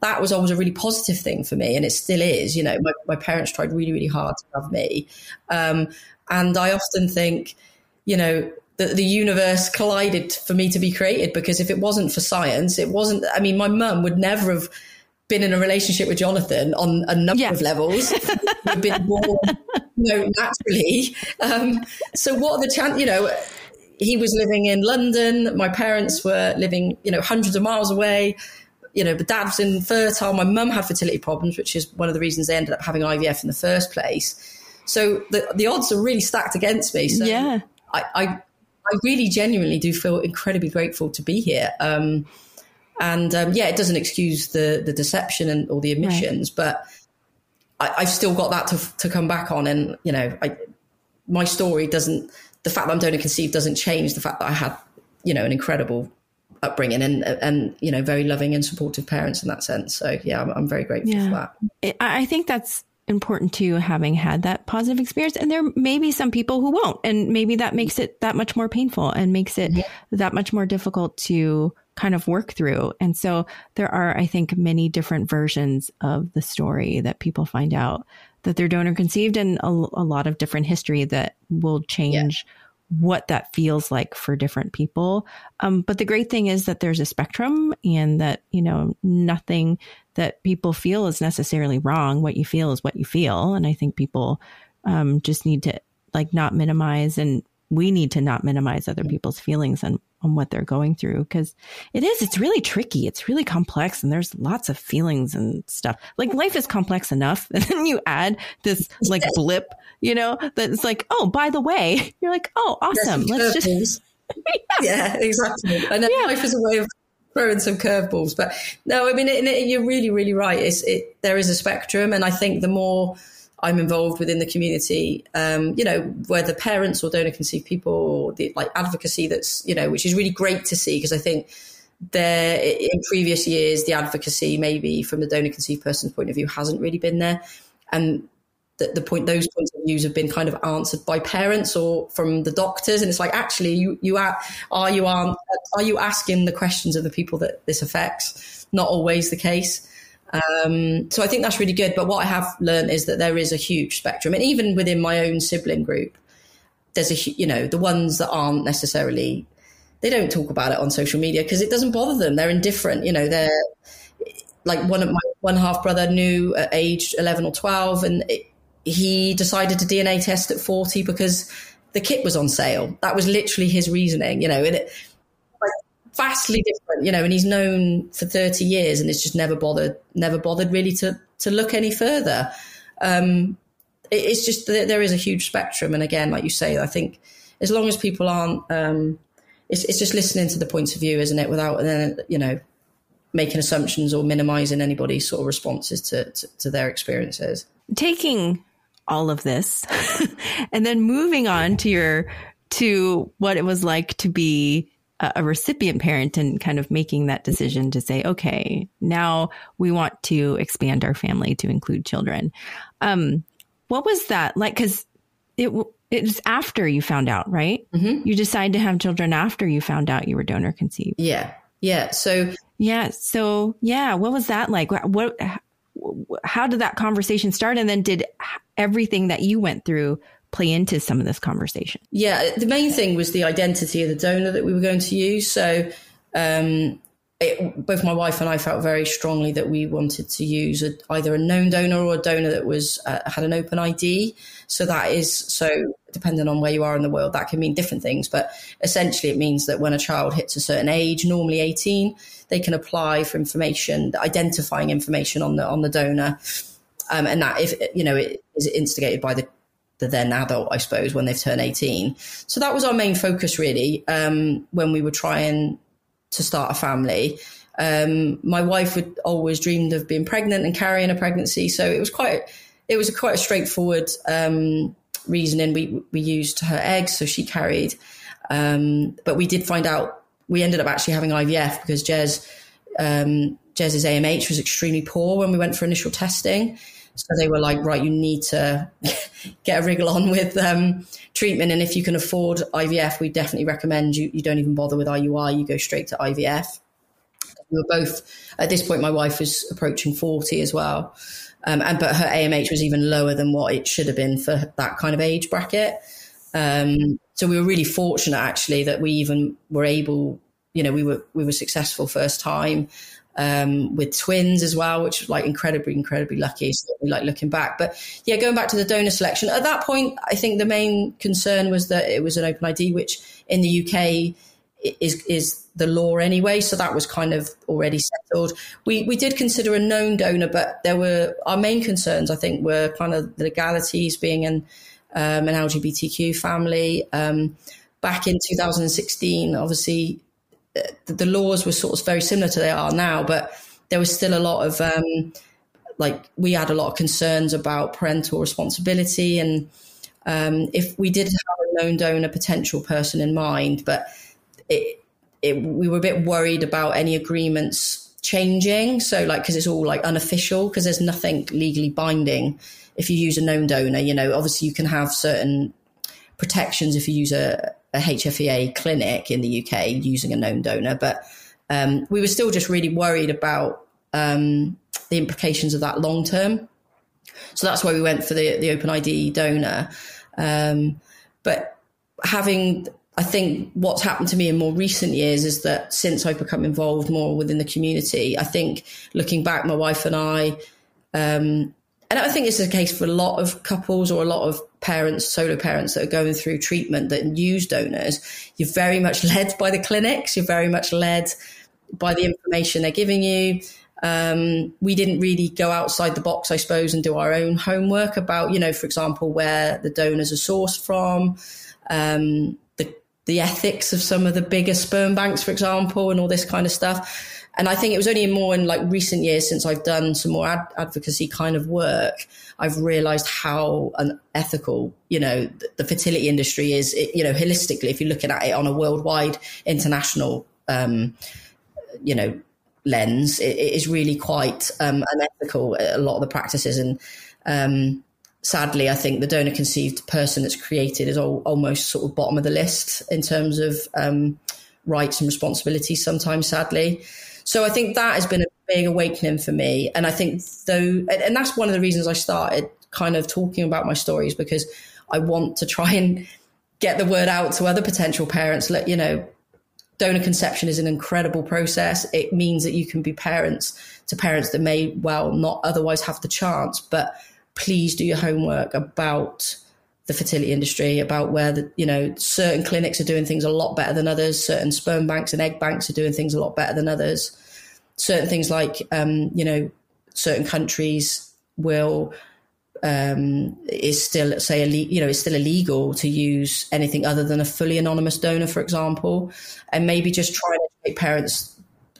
that was always a really positive thing for me. And it still is, you know, my, my parents tried really, really hard to love me. Um, and I often think, you know, the, the universe collided for me to be created because if it wasn't for science, it wasn't, I mean, my mum would never have been in a relationship with Jonathan on a number yeah. of levels. We've been born, you know, naturally. Um, so what are the chance? You know, he was living in London. My parents were living, you know, hundreds of miles away. You know, the dad was infertile. My mum had fertility problems, which is one of the reasons they ended up having IVF in the first place. So the the odds are really stacked against me. So yeah, I, I, I really genuinely do feel incredibly grateful to be here. Um, and um, yeah, it doesn't excuse the the deception and all the omissions, right. but I, have still got that to to come back on. And you know, I, my story doesn't. The fact that I'm donor conceived doesn't change the fact that I had, you know, an incredible upbringing and and you know very loving and supportive parents in that sense. So yeah, I'm, I'm very grateful yeah. for that. I think that's important too, having had that positive experience. And there may be some people who won't, and maybe that makes it that much more painful and makes it yeah. that much more difficult to kind of work through. And so there are, I think, many different versions of the story that people find out that they're donor conceived and a, a lot of different history that will change. Yeah. What that feels like for different people. Um, but the great thing is that there's a spectrum and that, you know, nothing that people feel is necessarily wrong. What you feel is what you feel. And I think people um, just need to like not minimize and we need to not minimize other people's feelings and on what they're going through because it is it's really tricky. It's really complex and there's lots of feelings and stuff. Like life is complex enough and then you add this like blip you know that's like oh by the way you're like oh awesome. let's just yeah. yeah. exactly. And then yeah. life is a way of throwing some curveballs. But no i mean it, it, you're really really right. It's it there is a spectrum and i think the more I'm involved within the community, um, you know, whether parents or donor conceived people or the like advocacy that's, you know, which is really great to see because I think there in previous years, the advocacy maybe from the donor conceived person's point of view hasn't really been there. And the, the point, those points of views have been kind of answered by parents or from the doctors. And it's like, actually, you, you are, are you, are, are you asking the questions of the people that this affects? Not always the case. Um, so I think that's really good. But what I have learned is that there is a huge spectrum, and even within my own sibling group, there's a you know the ones that aren't necessarily they don't talk about it on social media because it doesn't bother them. They're indifferent. You know, they're like one of my one half brother knew at age eleven or twelve, and it, he decided to DNA test at forty because the kit was on sale. That was literally his reasoning. You know, and it vastly different, you know, and he's known for 30 years and it's just never bothered, never bothered really to, to look any further. Um, it, it's just that there is a huge spectrum. And again, like you say, I think as long as people aren't, um, it's, it's just listening to the points of view, isn't it? Without then, you know, making assumptions or minimizing anybody's sort of responses to, to, to their experiences. Taking all of this and then moving on to your, to what it was like to be a recipient parent and kind of making that decision to say, okay, now we want to expand our family to include children. Um, what was that like? Because it it was after you found out, right? Mm-hmm. You decide to have children after you found out you were donor conceived. Yeah, yeah. So yeah, so yeah, what was that like? What? How did that conversation start? And then did everything that you went through play into some of this conversation? Yeah, the main thing was the identity of the donor that we were going to use. So um, it, both my wife and I felt very strongly that we wanted to use a, either a known donor or a donor that was uh, had an open ID. So that is so depending on where you are in the world, that can mean different things. But essentially, it means that when a child hits a certain age, normally eighteen, they can apply for information, identifying information on the on the donor, um, and that if you know it is instigated by the the then adult, I suppose, when they've turned 18. So that was our main focus, really, um, when we were trying to start a family. Um, my wife had always dreamed of being pregnant and carrying a pregnancy, so it was quite it was a quite a straightforward um, reasoning. We we used her eggs, so she carried, um, but we did find out we ended up actually having IVF because Jez um, Jez's AMH was extremely poor when we went for initial testing. So they were like, right, you need to get a wriggle on with um, treatment. And if you can afford IVF, we definitely recommend you, you don't even bother with IUI, you go straight to IVF. We were both, at this point, my wife was approaching 40 as well. Um, and but her AMH was even lower than what it should have been for that kind of age bracket. Um, so we were really fortunate actually that we even were able, you know, we were we were successful first time um, with twins as well, which was like incredibly, incredibly lucky. So like looking back, but yeah, going back to the donor selection at that point, I think the main concern was that it was an open ID, which in the UK is is the law anyway. So that was kind of already settled. We we did consider a known donor, but there were our main concerns. I think were kind of the legalities, being an um, an LGBTQ family. Um, back in 2016, obviously the laws were sort of very similar to they are now, but there was still a lot of um, like we had a lot of concerns about parental responsibility, and um, if we did have a known donor potential person in mind, but it, it, we were a bit worried about any agreements changing. So like because it's all like unofficial because there's nothing legally binding. If you use a known donor, you know, obviously you can have certain protections if you use a, a HFEA clinic in the UK using a known donor, but um, we were still just really worried about um, the implications of that long term. So that's why we went for the the Open ID donor. Um, but having, I think what's happened to me in more recent years is that since I've become involved more within the community, I think looking back, my wife and I um, and I think is the case for a lot of couples or a lot of parents, solo parents that are going through treatment that use donors. You're very much led by the clinics. You're very much led by the information they're giving you. Um, we didn't really go outside the box, I suppose, and do our own homework about, you know, for example, where the donors are sourced from, um, the the ethics of some of the bigger sperm banks, for example, and all this kind of stuff. And I think it was only more in like recent years since I've done some more ad- advocacy kind of work, I've realized how unethical, you know, the, the fertility industry is, it, you know, holistically, if you're looking at it on a worldwide international, um, you know, lens, it, it is really quite um, unethical, a lot of the practices. And um, sadly, I think the donor conceived person that's created is all, almost sort of bottom of the list in terms of um, rights and responsibilities sometimes, sadly. So I think that has been a big awakening for me. And I think though, and that's one of the reasons I started kind of talking about my stories because I want to try and get the word out to other potential parents. Let you know, donor conception is an incredible process. It means that you can be parents to parents that may well not otherwise have the chance. But please do your homework about the fertility industry, about where the you know certain clinics are doing things a lot better than others, certain sperm banks and egg banks are doing things a lot better than others. Certain things like um, you know certain countries will um, is still say you know it's still illegal to use anything other than a fully anonymous donor, for example, and maybe just try to educate parents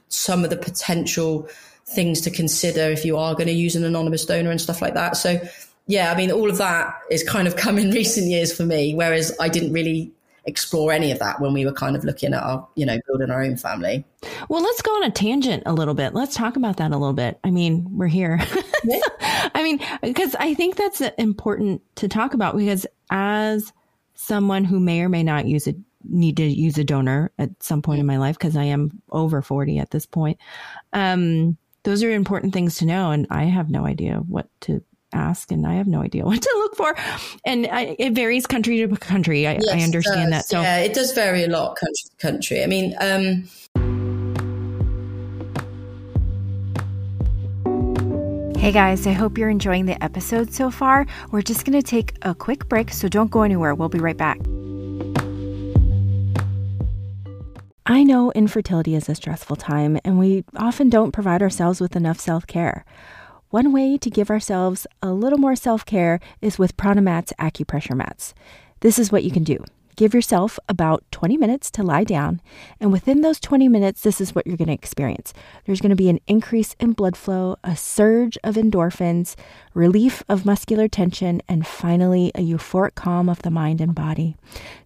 some of the potential things to consider if you are going to use an anonymous donor and stuff like that. So yeah, I mean, all of that is kind of come in recent years for me, whereas I didn't really explore any of that when we were kind of looking at our, you know, building our own family. Well, let's go on a tangent a little bit. Let's talk about that a little bit. I mean, we're here. I mean, because I think that's important to talk about because as someone who may or may not use a need to use a donor at some point in my life because I am over 40 at this point. Um, those are important things to know. And I have no idea what to ask, and I have no idea what to look for. And I, it varies country to country. I, yes, I understand that. So yeah, it does vary a lot country to country. I mean. Um, Hey guys, I hope you're enjoying the episode so far. We're just going to take a quick break, so don't go anywhere. We'll be right back. I know infertility is a stressful time, and we often don't provide ourselves with enough self care. One way to give ourselves a little more self care is with Pranamat's acupressure mats. This is what you can do. Give yourself about 20 minutes to lie down. And within those 20 minutes, this is what you're going to experience. There's going to be an increase in blood flow, a surge of endorphins, relief of muscular tension, and finally, a euphoric calm of the mind and body.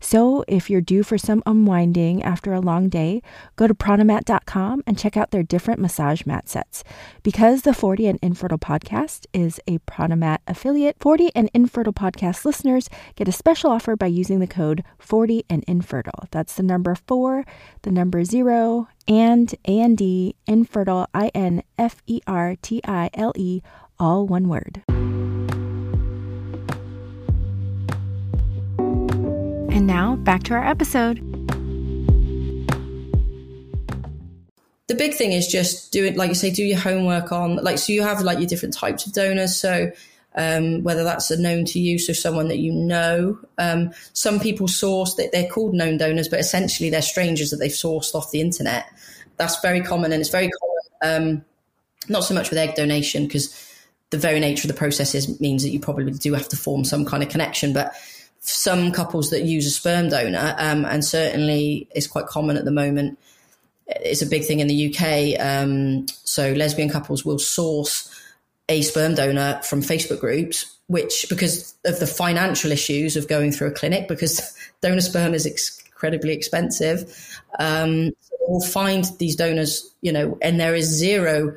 So, if you're due for some unwinding after a long day, go to pranamat.com and check out their different massage mat sets. Because the 40 and Infertile podcast is a Pranamat affiliate, 40 and Infertile podcast listeners get a special offer by using the code 40 and infertile. That's the number four, the number zero, and and d infertile, I N F E R T I L E, all one word. And now back to our episode. The big thing is just do it, like you say, do your homework on, like, so you have like your different types of donors. So um, whether that's a known to you, so someone that you know. Um, some people source that they're called known donors, but essentially they're strangers that they've sourced off the internet. That's very common, and it's very common. Um, not so much with egg donation because the very nature of the process is, means that you probably do have to form some kind of connection, but some couples that use a sperm donor, um, and certainly it's quite common at the moment. It's a big thing in the UK. Um, so lesbian couples will source a sperm donor from Facebook groups, which because of the financial issues of going through a clinic, because donor sperm is incredibly expensive, um, we'll find these donors, you know, and there is zero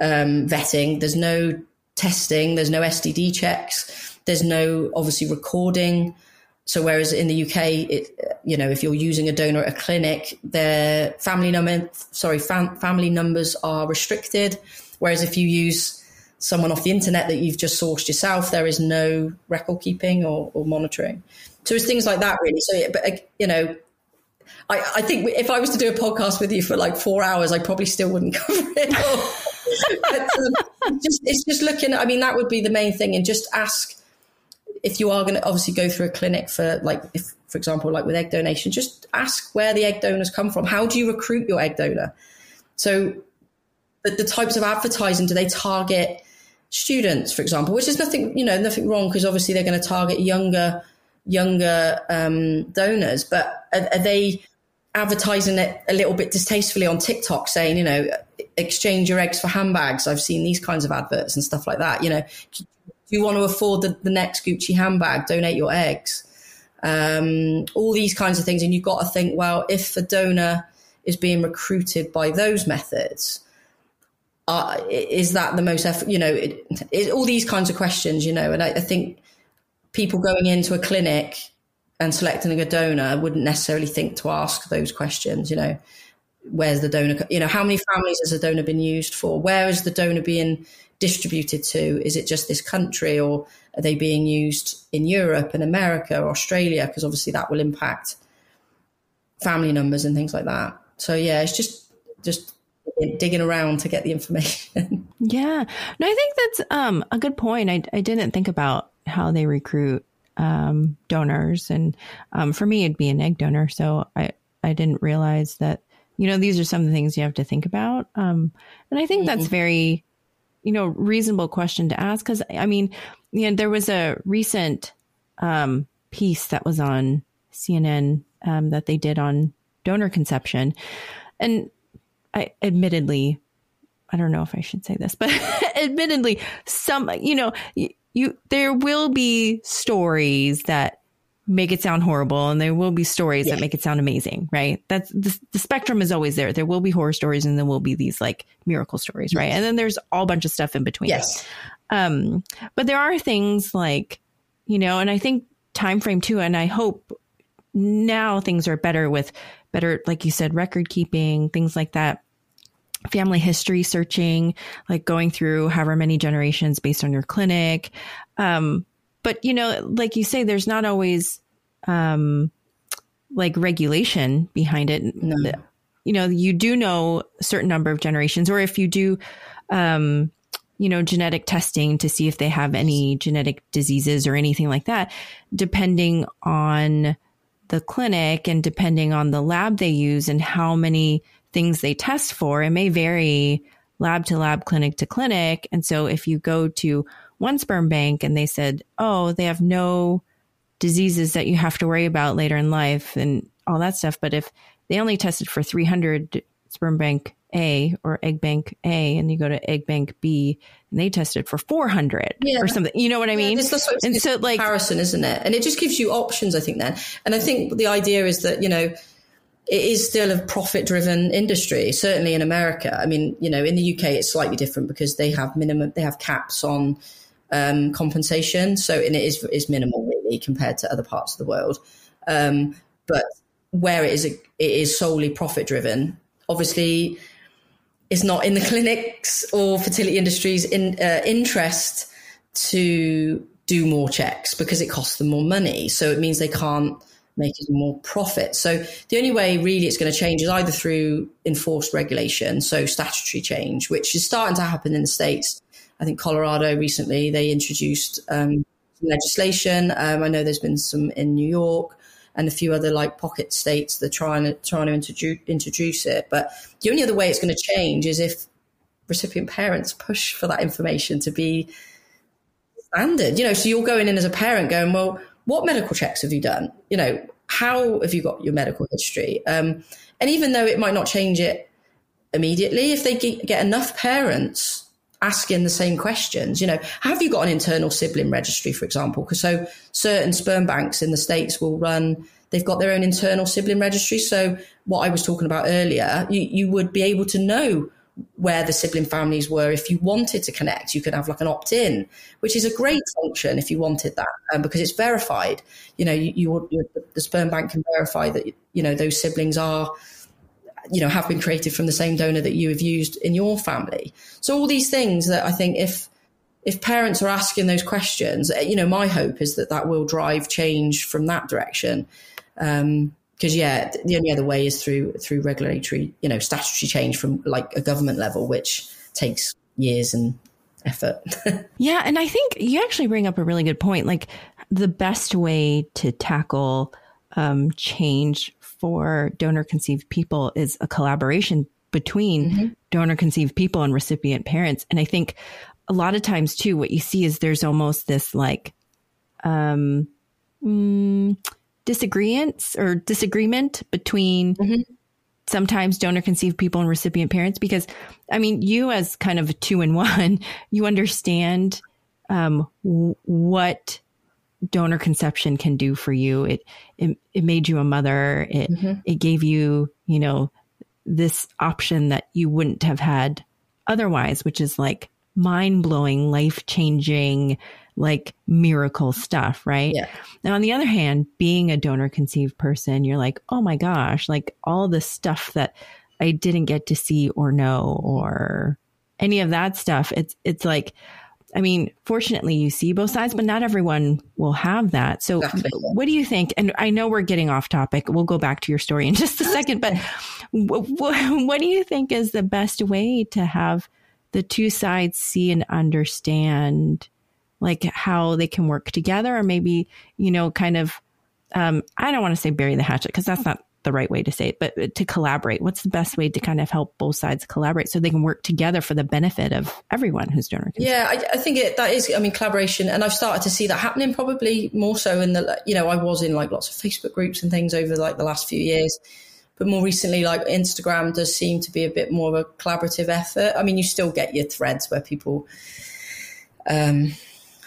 um, vetting. There's no testing. There's no STD checks. There's no obviously recording. So whereas in the UK, it, you know, if you're using a donor at a clinic, their family number, sorry, fam- family numbers are restricted. Whereas if you use someone off the internet that you've just sourced yourself, there is no record keeping or, or monitoring. So it's things like that, really. So, but uh, you know, I, I, think if I was to do a podcast with you for like four hours, I probably still wouldn't cover it but, um, just, it's just looking. I mean, that would be the main thing, and just ask if you are going to obviously go through a clinic for like, if for example, like with egg donation, just ask where the egg donors come from. How do you recruit your egg donor? So, the, the types of advertising do they target? Students, for example, which is nothing, you know, nothing wrong because obviously they're going to target younger, younger um, donors. But are, are, they advertising it a little bit distastefully on TikTok, saying, you know, exchange your eggs for handbags? I've seen these kinds of adverts and stuff like that. You know, do you want to afford the, the next Gucci handbag? Donate your eggs. Um, all these kinds of things, and you've got to think, well, if a donor is being recruited by those methods uh, is that the most effort? You know, it, it, all these kinds of questions. You know, and I, I, think people going into a clinic and selecting a donor wouldn't necessarily think to ask those questions. You know, where's the donor? You know, how many families has a donor been used for? Where is the donor being distributed to? Is it just this country, or are they being used in Europe and America or Australia? Because obviously that will impact family numbers and things like that. So yeah, it's just just digging around to get the information. yeah. No, I think that's um, a good point. I, I didn't think about how they recruit um, donors. And um, for me, it'd be an egg donor. So I, I didn't realize that, you know, these are some of the things you have to think about. Um, and I think mm-hmm. that's very, you know, reasonable question to ask. Cause I mean, you know, there was a recent um, piece that was on CNN um, that they did on donor conception. And I admittedly, I don't know if I should say this, but admittedly, some, you know, you, you, there will be stories that make it sound horrible and there will be stories yeah. that make it sound amazing, right? That's the, the, spectrum is always there. There will be horror stories and there will be these like miracle stories, right? And then there's all bunch of stuff in between. Yes. Um, but there are things like, you know, and I think time frame too, and I hope now things are better with better, like you said, record keeping, things like that family history searching, like going through however many generations based on your clinic. Um, but you know, like you say, there's not always um, like regulation behind it. No. You know, you do know a certain number of generations, or if you do, um, you know, genetic testing to see if they have any genetic diseases or anything like that, depending on the clinic and depending on the lab they use and how many things they test for, it may vary lab to lab, clinic to clinic. And so if you go to one sperm bank and they said, oh, they have no diseases that you have to worry about later in life and all that stuff. But if they only tested for 300 sperm bank A or egg bank A and you go to egg bank B and they tested for 400 yeah. or something, you know what I mean? Yeah, that's, and so like comparison, isn't it? And it just gives you options, I think then. And I think the idea is that, you know, it is still a profit driven industry, certainly in America. I mean, you know, in the UK, it's slightly different because they have minimum, they have caps on um, compensation. So, and it is, is minimal really compared to other parts of the world. Um, but where it is, it is solely profit driven, obviously, it's not in the clinics or fertility industries in uh, interest to do more checks because it costs them more money. So it means they can't making more profit. So the only way really it's going to change is either through enforced regulation, so statutory change, which is starting to happen in the states. I think Colorado recently they introduced um, legislation. Um, I know there's been some in New York and a few other like pocket states that are trying to trying to introduce introduce it. But the only other way it's going to change is if recipient parents push for that information to be standard. You know, so you're going in as a parent going, well what medical checks have you done? You know, how have you got your medical history? Um, and even though it might not change it immediately, if they get enough parents asking the same questions, you know, have you got an internal sibling registry, for example? Because so certain sperm banks in the States will run, they've got their own internal sibling registry. So what I was talking about earlier, you, you would be able to know where the sibling families were. If you wanted to connect, you could have like an opt in, which is a great function if you wanted that um, because it's verified. You know, you, you, the sperm bank can verify that, you know, those siblings are, you know, have been created from the same donor that you have used in your family. So all these things that I think if, if parents are asking those questions, you know, my hope is that that will drive change from that direction. Um, because yeah, the only other way is through through regulatory, you know, statutory change from like a government level, which takes years and effort. yeah, and I think you actually bring up a really good point. Like the best way to tackle um, change for donor conceived people is a collaboration between mm-hmm. donor conceived people and recipient parents. And I think a lot of times too, what you see is there's almost this like, um, mm, disagreements or disagreement between mm-hmm. sometimes donor conceived people and recipient parents because i mean you as kind of a two in one you understand um, w- what donor conception can do for you it it, it made you a mother it mm-hmm. it gave you you know this option that you wouldn't have had otherwise which is like mind blowing life changing like miracle stuff, right? Yeah. Now, on the other hand, being a donor conceived person, you're like, oh my gosh, like all the stuff that I didn't get to see or know or any of that stuff. It's, it's like, I mean, fortunately, you see both sides, but not everyone will have that. So, exactly. what do you think? And I know we're getting off topic. We'll go back to your story in just a second, but what do you think is the best way to have the two sides see and understand like how they can work together or maybe, you know, kind of, um, I don't want to say bury the hatchet because that's not the right way to say it, but to collaborate. What's the best way to kind of help both sides collaborate so they can work together for the benefit of everyone who's donor? Yeah, I, I, think it, that is, I mean, collaboration, and I've started to see that happening probably more so in the, you know, I was in like lots of Facebook groups and things over like the last few years, but more recently, like Instagram does seem to be a bit more of a collaborative effort. I mean, you still get your threads where people, um,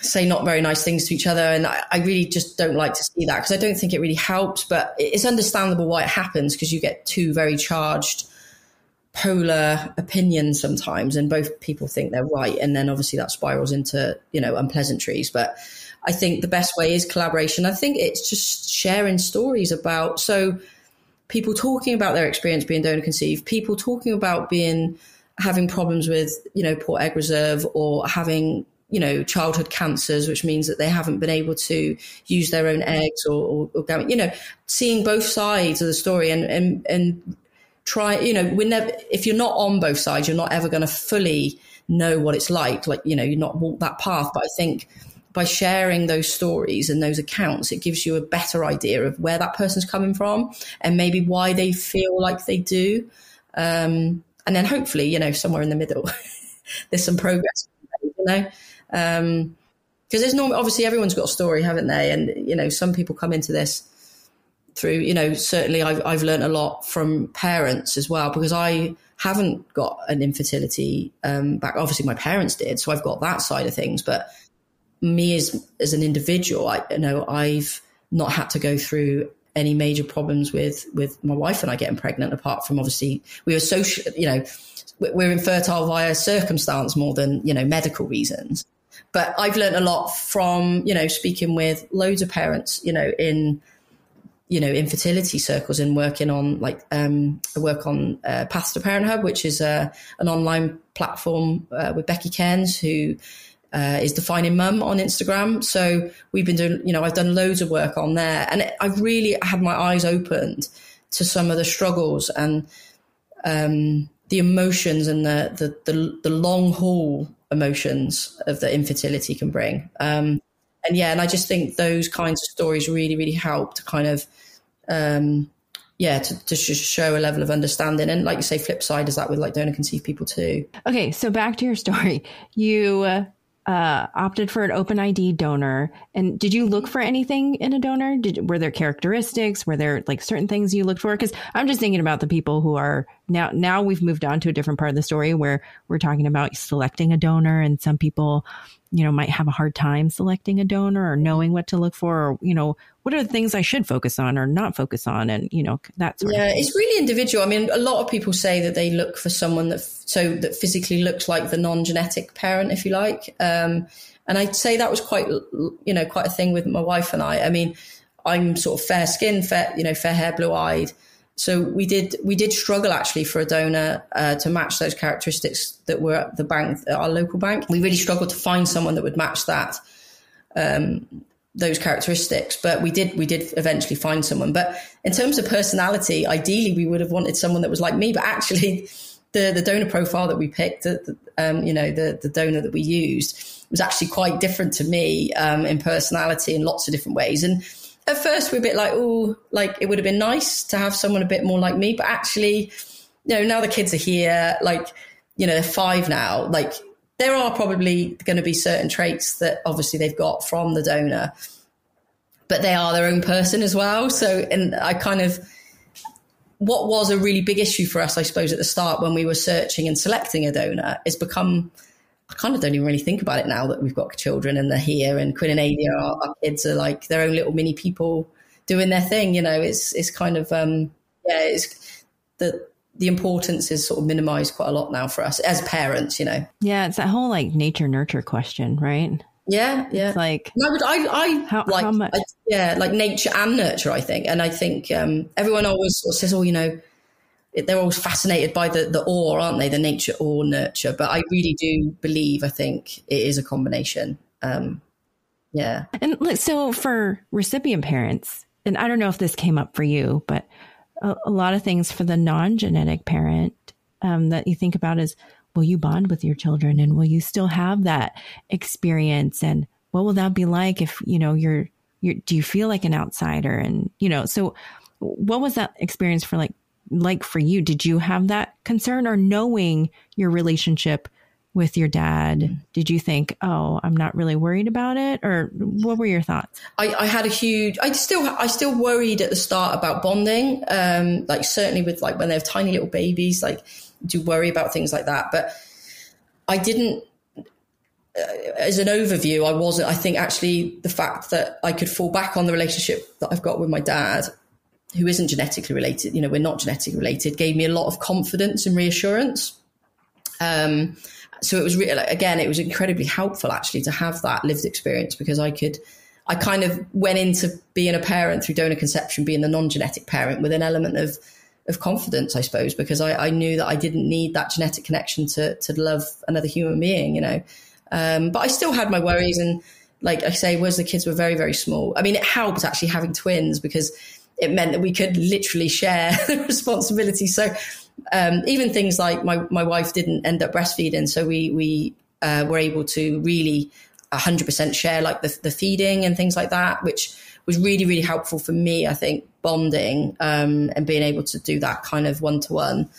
say not very nice things to each other. And I, I really just don't like to see that because I don't think it really helps. But it's understandable why it happens because you get two very charged polar opinions sometimes and both people think they're right and then obviously that spirals into you know unpleasantries but i think the best way is collaboration i think it's just sharing stories about so people talking about their experience being donor conceived people talking about being having problems with you know poor egg reserve or having you know, childhood cancers, which means that they haven't been able to use their own eggs or, or, or you know, seeing both sides of the story and, and, and try, you know, we're never, if you're not on both sides, you're not ever going to fully know what it's like. Like, you know, you're not walked that path. But I think by sharing those stories and those accounts, it gives you a better idea of where that person's coming from and maybe why they feel like they do. Um, and then hopefully, you know, somewhere in the middle, there's some progress, you know. Um, because there's no obviously everyone's got a story, haven't they? And you know, some people come into this through, you know, certainly I've I've learned a lot from parents as well because I haven't got an infertility um, back. Obviously, my parents did, so I've got that side of things. But me as as an individual, I you know I've not had to go through any major problems with with my wife and I getting pregnant. Apart from obviously we were social, you know, we're infertile via circumstance more than you know medical reasons. But I've learned a lot from you know speaking with loads of parents, you know, in you know infertility circles and working on like um, I work on uh, Path to Parenthub, which is uh, an online platform uh, with Becky Kearns who uh, is defining mum on Instagram. So we've been doing, you know, I've done loads of work on there, and I've really had my eyes opened to some of the struggles and um, the emotions and the, the the, the long haul emotions of the infertility can bring. Um, and yeah, and I just think those kinds of stories really, really help to kind of, um, yeah, to, to show a level of understanding. And like you say, flip side is that with like donor conceived people too. Okay, so back to your story. You uh, uh, opted for an open ID donor. And did you look for anything in a donor? Did, were there characteristics? Were there like certain things you looked for? Because I'm just thinking about the people who are now. Now we've moved on to a different part of the story where we're talking about selecting a donor, and some people you know, might have a hard time selecting a donor or knowing what to look for, or, you know, what are the things I should focus on or not focus on? And, you know, that sort yeah, of it's really individual. I mean, a lot of people say that they look for someone that, so that physically looks like the non genetic parent, if you like. Um, and I'd say that was quite, you know, quite a thing with my wife and I. I mean, I'm sort of fair skinned, fair, you know, fair hair, blue eyed. So we did we did struggle actually for a donor uh, to match those characteristics that were at the bank, at our local bank. We really struggled to find someone that would match that. Um, those characteristics, but we did we did eventually find someone. But in terms of personality, ideally we would have wanted someone that was like me. But actually, the the donor profile that we picked, the, um, you know, the the donor that we used was actually quite different to me um, in personality in lots of different ways. And at first we're a bit like, oh, like it would have been nice to have someone a bit more like me. But actually, you know, now the kids are here, like, you know, they're five now, like there are probably going to be certain traits that obviously they've got from the donor, but they are their own person as well. So, and I kind of, what was a really big issue for us, I suppose, at the start when we were searching and selecting a donor is become I kind of don't even really think about it now that we've got children and they're here and Quinn and Adia, our, our kids are like their own little mini people doing their thing. You know, it's, it's kind of, um, yeah, it's the, the importance is sort of minimized quite a lot now for us as parents, you know? Yeah. It's that whole like nature nurture question, right? Yeah, yeah. It's like I would, I, I how, like, how much? I, yeah, like nature and nurture. I think, and I think um, everyone always sort of says, "Oh, you know, they're always fascinated by the the or, aren't they? The nature or nurture. But I really do believe. I think it is a combination. Um, yeah. And so for recipient parents, and I don't know if this came up for you, but a, a lot of things for the non genetic parent um, that you think about is will you bond with your children and will you still have that experience and what will that be like if you know you're you're do you feel like an outsider and you know so what was that experience for like like for you? Did you have that concern or knowing your relationship with your dad? Did you think, oh, I'm not really worried about it? Or what were your thoughts? I, I had a huge, I still, I still worried at the start about bonding. Um, like certainly with like when they have tiny little babies, like do worry about things like that. But I didn't, uh, as an overview, I wasn't. I think actually the fact that I could fall back on the relationship that I've got with my dad who isn't genetically related, you know, we're not genetically related, gave me a lot of confidence and reassurance. Um, so it was really, again, it was incredibly helpful actually to have that lived experience because I could, I kind of went into being a parent through donor conception, being the non-genetic parent with an element of, of confidence, I suppose, because I, I knew that I didn't need that genetic connection to, to love another human being, you know. Um, but I still had my worries and, like I say, was the kids were very, very small. I mean, it helped actually having twins because it meant that we could literally share the responsibility. So um, even things like my, my wife didn't end up breastfeeding. So we, we uh, were able to really 100% share like the, the feeding and things like that, which was really, really helpful for me, I think, bonding um, and being able to do that kind of one to one.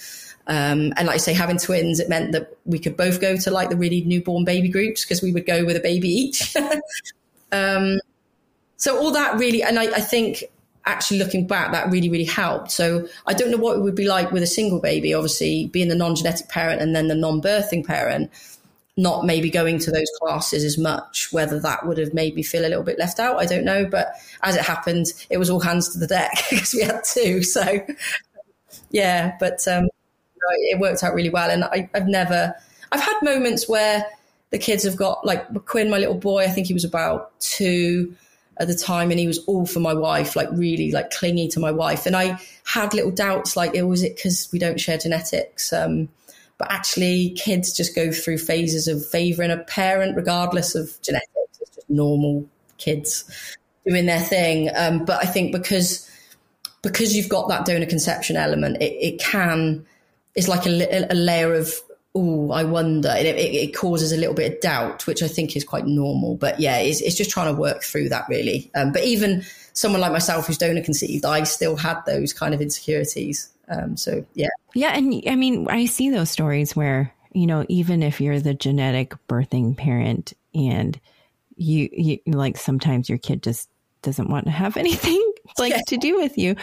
and like I say, having twins, it meant that we could both go to like the really newborn baby groups because we would go with a baby each. um, so all that really, and I, I, think actually looking back, that really, really helped. So I don't know what it would be like with a single baby, obviously being the non-genetic parent and then the non-birthing parent not maybe going to those classes as much, whether that would have made me feel a little bit left out, I don't know. But as it happened, it was all hands to the deck because we had two. So, yeah, but um, it worked out really well. And I, I've never, I've had moments where the kids have got, like Quinn, my little boy, I think he was about two at the time and he was all for my wife like really like clingy to my wife and i had little doubts like oh, was it because we don't share genetics um, but actually, kids just go through phases of favouring a parent, regardless of genetics. It's just normal kids doing their thing. Um, but I think because because you've got that donor conception element, it, it can it's like a, a layer of oh, I wonder. It, it, it, causes a little bit of doubt, which I think is quite normal. But yeah, it's, it's just trying to work through that really. Um, but even someone like myself who's donor conceived, I still had those kind of insecurities. Um, so yeah. Yeah. And I mean, I see those stories where, you know, even if you're the genetic birthing parent and you, you like sometimes your kid just doesn't want to have anything like yeah. to do with you.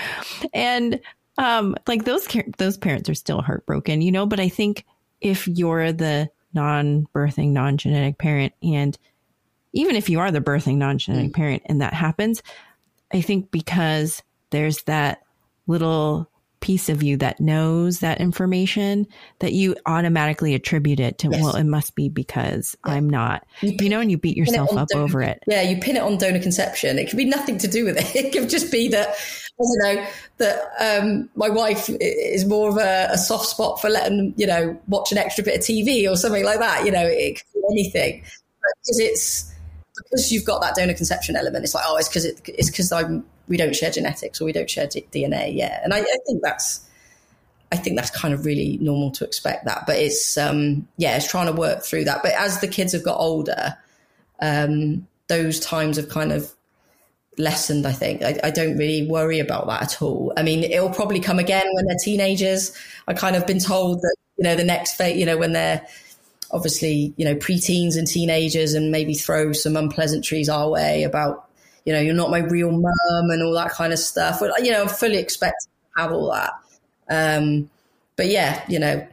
And, um, like those, those parents are still heartbroken, you know, but I think if you're the non-birthing, non-genetic parent and even if you are the birthing non-genetic mm. parent and that happens, I think because there's that little piece of you that knows that information that you automatically attribute it to yes. well it must be because yeah. i'm not you, you, know and you beat yourself up donor, over it yeah you pin it on donor conception it could be nothing to do with it it could just be that I don't know that um, my wife is more of a, a, soft spot for letting you know watch an extra bit of TV or something like that. You know, it could be anything because it's because you've got that donor conception element. It's like oh, it's because it, it's because I'm we don't share genetics or we don't share DNA. Yeah, and I, I, think that's I think that's kind of really normal to expect that. But it's um, yeah, it's trying to work through that. But as the kids have got older, um, those times have kind of lessened. I think I, I, don't really worry about that at all. I mean, it'll probably come again when they're teenagers. I kind of been told that you know the next phase, you know, when they're obviously you know preteens and teenagers, and maybe throw some unpleasantries our way about you know, you're not my real mum and all that kind of stuff. But, you know, I'm fully expect to have all that. Um, but yeah, you know,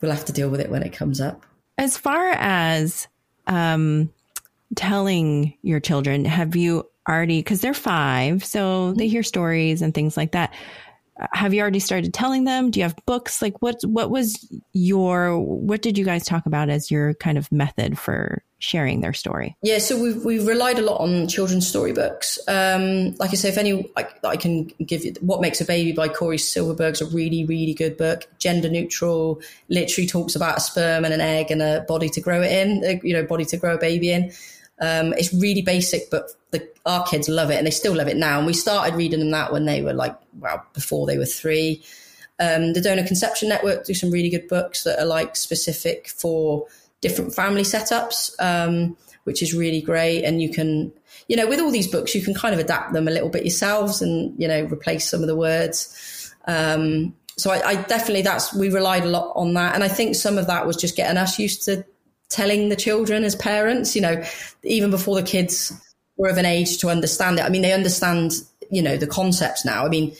we'll have to deal with it when it comes up. As far as um, telling your children, have you already, because they're five, so they hear stories and things like that have you already started telling them? Do you have books? Like what what was your what did you guys talk about as your kind of method for sharing their story? Yeah, so we've we've relied a lot on children's storybooks. Um, like I say, if any, I, I can give you "What Makes a Baby" by Cory Silverberg's a really really good book. Gender neutral, literally talks about a sperm and an egg and a body to grow it in. Uh, you know, body to grow a baby in. Um, it's really basic, but the, our kids love it and they still love it now. And we started reading them that when they were like, well, before they were three. Um, the Donor Conception Network do some really good books that are like specific for different family setups, um, which is really great. And you can, you know, with all these books, you can kind of adapt them a little bit yourselves and, you know, replace some of the words. Um, so I, I definitely, that's, we relied a lot on that. And I think some of that was just getting us used to telling the children as parents, you know, even before the kids were of an age to understand it. I mean, they understand, you know, the concepts now. I mean,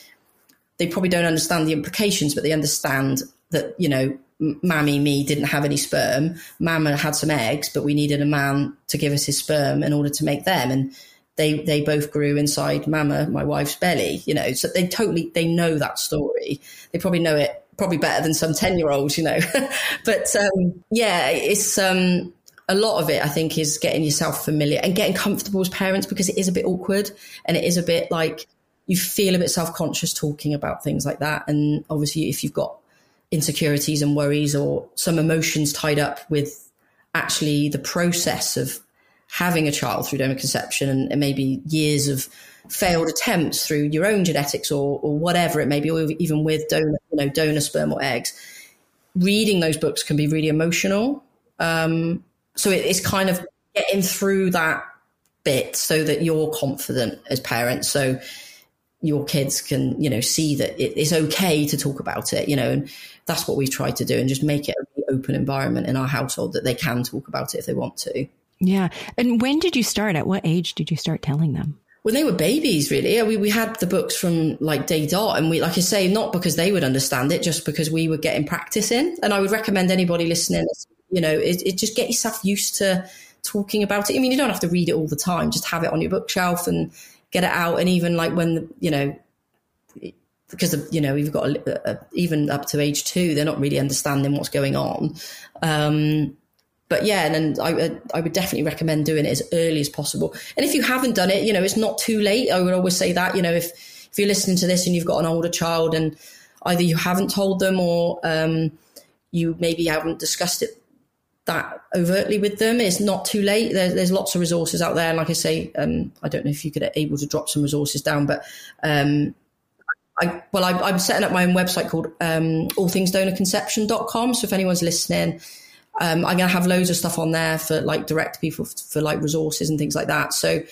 they probably don't understand the implications, but they understand that, you know, mammy, me didn't have any sperm. Mama had some eggs, but we needed a man to give us his sperm in order to make them. And they, they both grew inside mama, my wife's belly, you know, so they totally, they know that story. They probably know it probably better than some 10 year olds, you know. but um, yeah, it's um, a lot of it, I think, is getting yourself familiar and getting comfortable as parents because it is a bit awkward and it is a bit like you feel a bit self conscious talking about things like that. And obviously, if you've got insecurities and worries or some emotions tied up with actually the process of having a child through donor conception and, and maybe years of failed attempts through your own genetics or, or whatever it may be, or even with donor, you know, donor sperm or eggs, reading those books can be really emotional. Um, so it, it's kind of getting through that bit so that you're confident as parents. So your kids can, you know, see that it, it's okay to talk about it, you know, and that's what we've tried to do and just make it a really open environment in our household that they can talk about it if they want to. Yeah. And when did you start? At what age did you start telling them? When they were babies, really. We, we had the books from like day dot. And we, like I say, not because they would understand it, just because we were getting practice in. And I would recommend anybody listening, you know, it, it just get yourself used to talking about it. I mean, you don't have to read it all the time, just have it on your bookshelf and get it out. And even like when, you know, because you know we've got a, a, even up to age two, they're not really understanding what's going on. Um, but yeah, and, and I, I would definitely recommend doing it as early as possible. And if you haven't done it, you know, it's not too late. I would always say that, you know, if, if you're listening to this and you've got an older child and either you haven't told them or um, you maybe haven't discussed it that overtly with them, it's not too late. There, there's lots of resources out there. And like I say, um, I don't know if you could able to drop some resources down, but um, I, well, I, am setting up my own website called um, allthingsdonorconception.com. So if anyone's listening, um, I'm going to have loads of stuff on there for like direct people for, for like resources and things like that. So,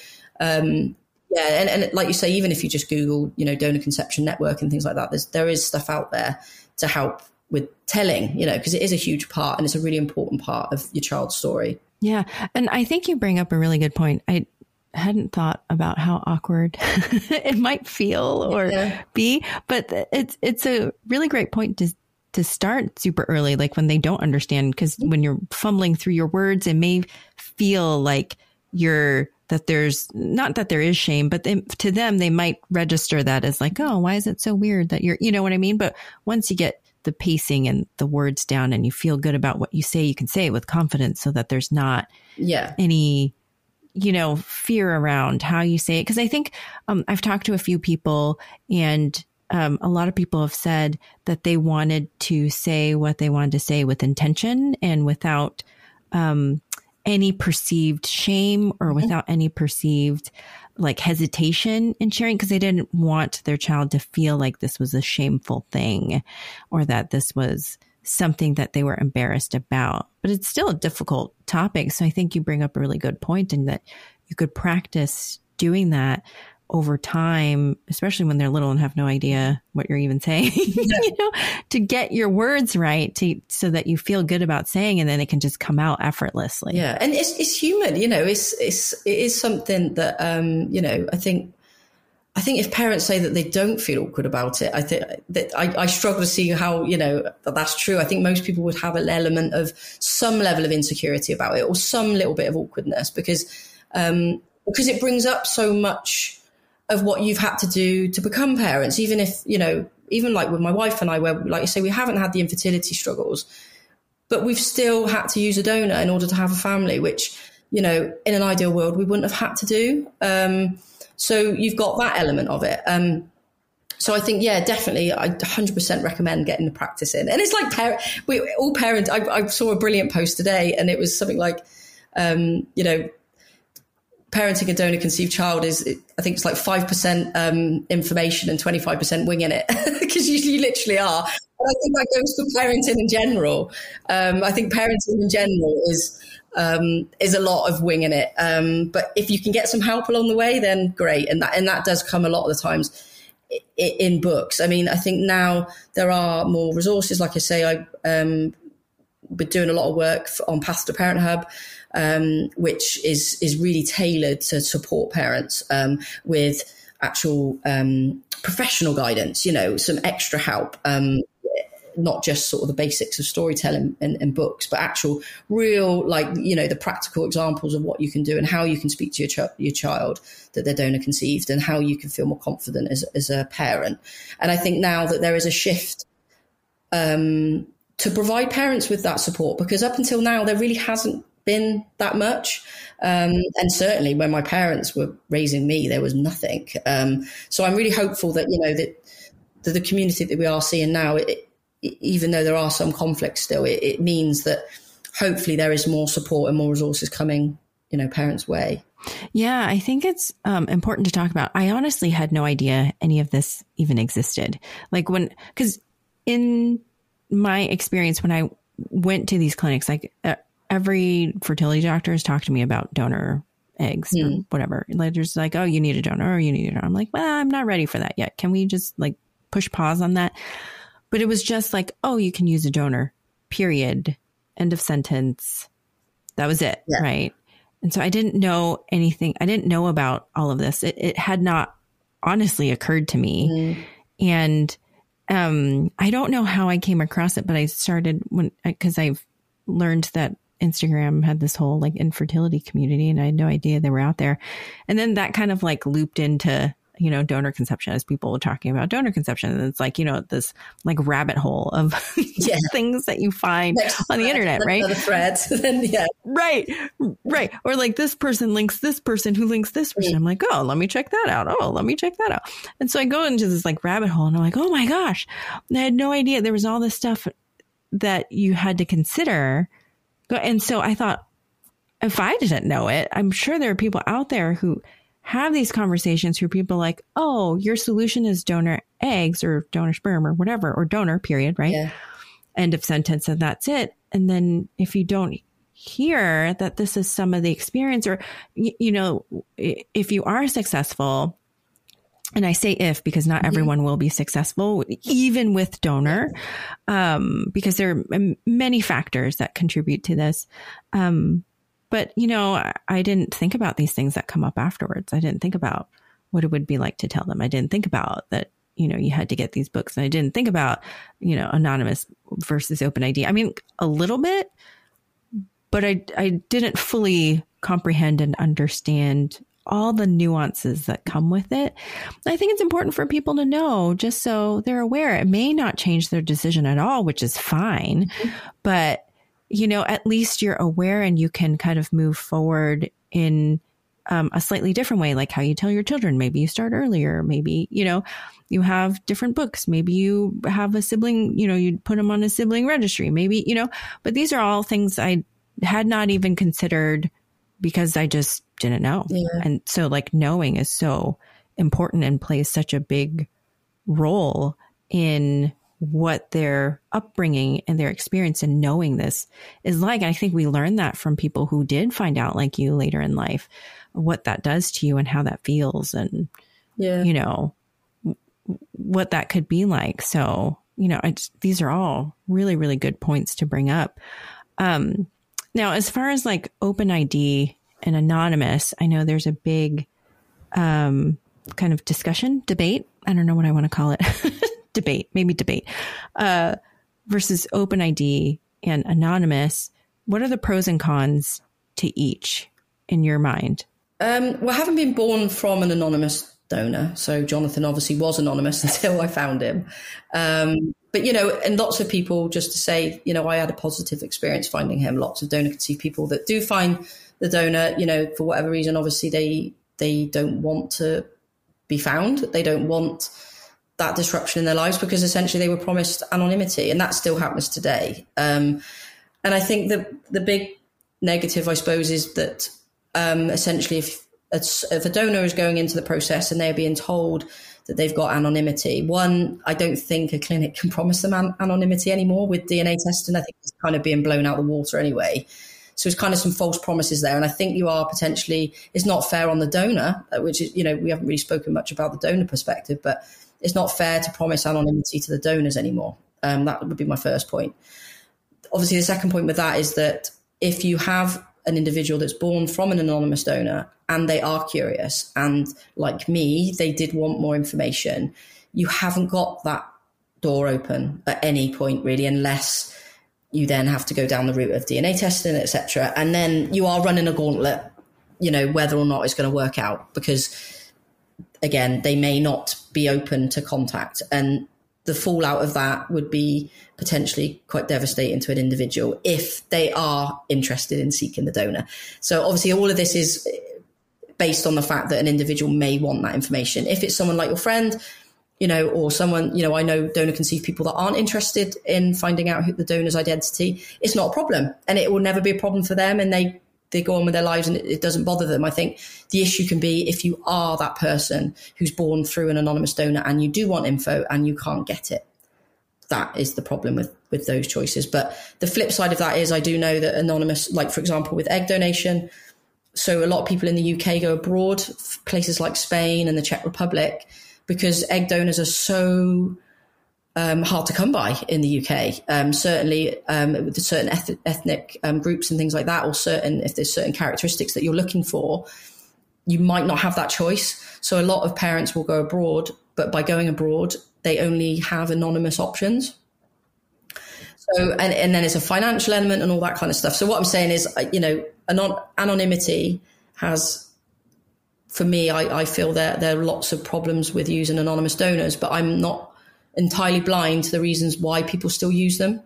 um, yeah, and, and, like you say, even if you just Google, you know, donor conception network and things like that, there's, there is stuff out there to help with telling, you know, because it is a huge part and it's a really important part of your child's story. Yeah. And I think you bring up a really good point. I hadn't thought about how awkward it might feel or yeah. be, but it's, it's a really great point to to start super early, like when they don't understand, because when you're fumbling through your words, it may feel like you're that there's not that there is shame, but they, to them, they might register that as like, oh, why is it so weird that you're, you know what I mean? But once you get the pacing and the words down and you feel good about what you say, you can say it with confidence so that there's not yeah. any, you know, fear around how you say it. Cause I think, um, I've talked to a few people and um, a lot of people have said that they wanted to say what they wanted to say with intention and without um, any perceived shame or mm-hmm. without any perceived like hesitation in sharing because they didn't want their child to feel like this was a shameful thing or that this was something that they were embarrassed about. But it's still a difficult topic. So I think you bring up a really good point in that you could practice doing that over time, especially when they're little and have no idea what you're even saying, yeah. you know, to get your words right to, so that you feel good about saying and then it can just come out effortlessly. Yeah. And it's, it's human, you know, it's, it's, it is something that, um, you know, I think, I think if parents say that they don't feel awkward about it, I think that I, I struggle to see how, you know, that that's true. I think most people would have an element of some level of insecurity about it or some little bit of awkwardness because, um, because it brings up so much, of what you've had to do to become parents, even if, you know, even like with my wife and I, where, like you say, we haven't had the infertility struggles, but we've still had to use a donor in order to have a family, which, you know, in an ideal world, we wouldn't have had to do. Um, so you've got that element of it. Um, so I think, yeah, definitely, I 100% recommend getting the practice in. And it's like, par- we all parents. I, I, saw a brilliant post today, and it was something like, um, you know, parenting a donor conceived child is, I think it's like 5% um, information and 25% winging it because you, you, literally are. And I think that goes for parenting in general. Um, I think parenting in general is, um, is a lot of winging it. Um, but if you can get some help along the way, then great. And that, and that does come a lot of the times in books. I mean, I think now there are more resources. Like I say, I, um, been doing a lot of work on Path to Parenthub um, which is is really tailored to support parents um, with actual um, professional guidance. You know, some extra help. Um, not just sort of the basics of storytelling and, books, but actual real, like, you know, the practical examples of what you can do and how you can speak to your, ch- your child that they're donor conceived and how you can feel more confident as, as a parent. And I think now that there is a shift um, to provide parents with that support because up until now there really hasn't been that much. Um, and certainly when my parents were raising me, there was nothing. Um, so I'm really hopeful that, you know, that, that the community that we are seeing now, it, it, even though there are some conflicts still, it, it, means that hopefully there is more support and more resources coming you know parents way yeah i think it's um, important to talk about i honestly had no idea any of this even existed like when because in my experience when i went to these clinics like uh, every fertility doctor has talked to me about donor eggs mm. or hmm. whatever like there's like oh you need a donor or you need a donor i'm like well i'm not ready for that yet can we just like push pause on that but it was just like oh you can use a donor period end of sentence that was it yeah. right and so I didn't know anything. I didn't know about all of this. It, it had not honestly occurred to me. Mm. And um, I don't know how I came across it, but I started when, because I've learned that Instagram had this whole like infertility community and I had no idea they were out there. And then that kind of like looped into you know, donor conception as people were talking about donor conception. And it's like, you know, this like rabbit hole of yeah. things that you find Next on the internet, right? The threads. yeah. Right. Right. Or like this person links this person who links this person. I'm like, oh, let me check that out. Oh, let me check that out. And so I go into this like rabbit hole and I'm like, oh my gosh, I had no idea there was all this stuff that you had to consider. And so I thought, if I didn't know it, I'm sure there are people out there who have these conversations where people like, oh, your solution is donor eggs or donor sperm or whatever, or donor, period, right? Yeah. End of sentence, and that's it. And then if you don't hear that this is some of the experience, or, you, you know, if you are successful, and I say if because not mm-hmm. everyone will be successful, even with donor, um, because there are many factors that contribute to this. Um, but, you know, I didn't think about these things that come up afterwards. I didn't think about what it would be like to tell them. I didn't think about that, you know, you had to get these books. And I didn't think about, you know, anonymous versus open ID. I mean, a little bit, but I, I didn't fully comprehend and understand all the nuances that come with it. I think it's important for people to know just so they're aware. It may not change their decision at all, which is fine, mm-hmm. but you know, at least you're aware and you can kind of move forward in um, a slightly different way, like how you tell your children. Maybe you start earlier. Maybe, you know, you have different books. Maybe you have a sibling, you know, you put them on a sibling registry. Maybe, you know, but these are all things I had not even considered because I just didn't know. Yeah. And so, like, knowing is so important and plays such a big role in what their upbringing and their experience in knowing this is like. I think we learned that from people who did find out, like you, later in life, what that does to you and how that feels, and yeah, you know what that could be like. So, you know, just, these are all really, really good points to bring up. Um, now, as far as like open ID and anonymous, I know there's a big um, kind of discussion, debate. I don't know what I want to call it. debate, maybe debate, uh, versus OpenID and anonymous. What are the pros and cons to each in your mind? Um, well, I haven't been born from an anonymous donor. So Jonathan obviously was anonymous until I found him. Um, but, you know, and lots of people, just to say, you know, I had a positive experience finding him. Lots of donor conceived people that do find the donor, you know, for whatever reason, obviously they they don't want to be found. They don't want that disruption in their lives because essentially they were promised anonymity, and that still happens today. Um, and I think the the big negative, I suppose, is that um, essentially if if a donor is going into the process and they're being told that they've got anonymity, one, I don't think a clinic can promise them an- anonymity anymore with DNA testing. I think it's kind of being blown out the water anyway. So it's kind of some false promises there. And I think you are potentially, it's not fair on the donor, uh, which is, you know, we haven't really spoken much about the donor perspective, but it's not fair to promise anonymity to the donors anymore. Um, that would be my first point. Obviously, the second point with that is that if you have an individual that's born from an anonymous donor and they are curious and like me, they did want more information, you haven't got that door open at any point really, unless you then have to go down the route of DNA testing, etc. And then you are running a gauntlet, you know, whether or not it's going to work out because again, they may not be open to contact. And the fallout of that would be potentially quite devastating to an individual if they are interested in seeking the donor. So obviously all of this is based on the fact that an individual may want that information. If it's someone like your friend, you know, or someone, you know, I know donor conceived people that aren't interested in finding out the donor's identity. It's not a problem and it will never be a problem for them. And they they go on with their lives and it, it, doesn't bother them. I think the issue can be if you are that person who's born through an anonymous donor and you do want info and you can't get it. That is the problem with with those choices. But the flip side of that is I do know that anonymous, like for example with egg donation, so a lot of people in the UK go abroad, places like Spain and the Czech Republic, because egg donors are so um, hard to come by in the UK. Um, certainly, um, with certain eth- ethnic um, groups and things like that, or certain if there's certain characteristics that you're looking for, you might not have that choice. So a lot of parents will go abroad, but by going abroad, they only have anonymous options. So and, and then it's a financial element and all that kind of stuff. So what I'm saying is, uh, you know, anon- anonymity has for me, I, I feel that there are lots of problems with using anonymous donors, but I'm not entirely blind to the reasons why people still use them.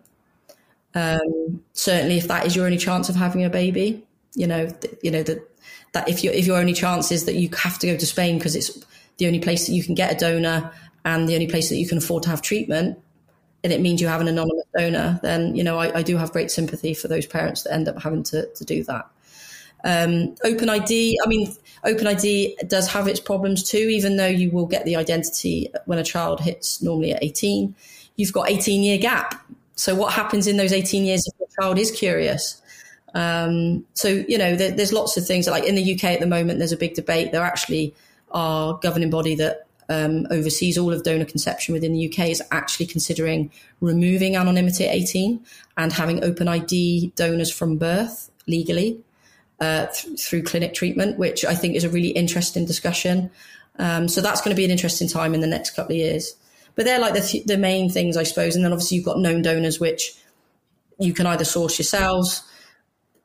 Um, certainly, if that is your only chance of having a baby, you know, th- you know that that if your if your only chance is that you have to go to Spain because it's the only place that you can get a donor and the only place that you can afford to have treatment, and it means you have an anonymous donor, then you know I, I do have great sympathy for those parents that end up having to to do that. Um, OpenID, I mean, OpenID does have its problems too, even though you will get the identity when a child hits normally at 18. You've got 18 year gap. So what happens in those 18 years if the child is curious? Um, so, you know, there, there's lots of things like in the UK at the moment, there's a big debate. There actually are governing body that um, oversees all of donor conception within the UK is actually considering removing anonymity at 18 and having open ID donors from birth legally uh, th- through clinic treatment, which I think is a really interesting discussion. Um, so that's going to be an interesting time in the next couple of years. But they're like the, th- the main things, I suppose. And then obviously you've got known donors, which you can either source yourselves.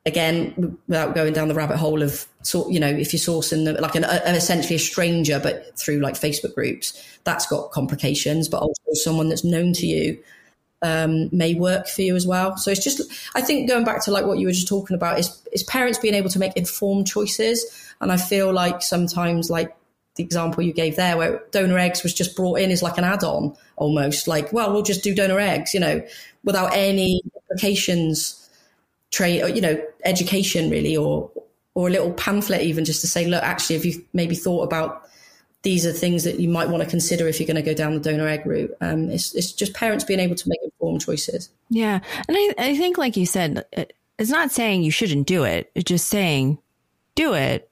Again, without going down the rabbit hole of, sort you know, if you're sourcing the, like an, a, essentially a stranger, but through like Facebook groups, that's got complications. But also someone that's known to you um, may work for you as well. So it's just, I think going back to like what you were just talking about is, is parents being able to make informed choices. And I feel like sometimes like the example you gave there where donor eggs was just brought in as like an add-on almost like, well, we'll just do donor eggs, you know, without any implications, trade, you know, education really, or, or a little pamphlet even just to say, look, actually, have you maybe thought about these are things that you might want to consider if you're going to go down the donor egg route. Um, it's, it's just parents being able to make informed choices. Yeah. And I, I think, like you said, it's not saying you shouldn't do it. It's just saying do it,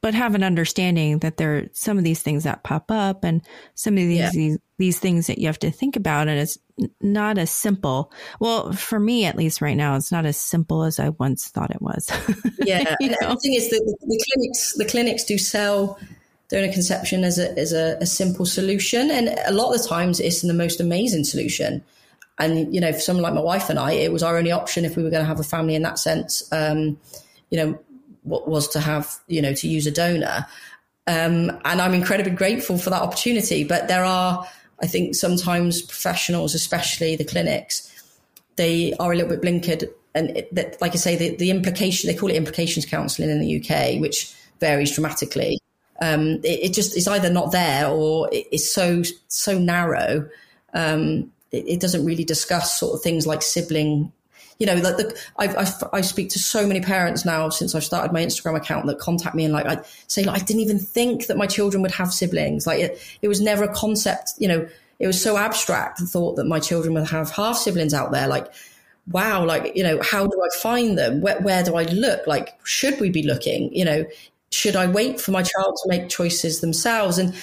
but have an understanding that there are some of these things that pop up and some of these, yeah. these, these things that you have to think about. And it's not as simple. Well, for me, at least right now, it's not as simple as I once thought it was. yeah. you know? The thing is that the, the clinics, the clinics do sell donor conception as a as a, a, simple solution, and a lot of the times it's the most amazing solution. And you know, for someone like my wife and I, it was our only option if we were going to have a family in that sense. Um, you know, what was to have you know to use a donor, um, and I'm incredibly grateful for that opportunity. But there are, I think, sometimes professionals, especially the clinics, they are a little bit blinkered. And it, that, like I say, the, the implication, they call it implications counselling in the UK, which varies dramatically um, it, it, just is either not there or it's so so narrow. Um, it, it, doesn't really discuss sort of things like sibling. You know, like the, I, I, I speak to so many parents now since I've started my Instagram account that contact me and like I say like I didn't even think that my children would have siblings. Like it, it was never a concept. You know, it was so abstract. The thought that my children would have half siblings out there, like wow, like, you know, how do I find them? Where, where do I look? Like, should we be looking? You know, should I wait for my child to make choices themselves? And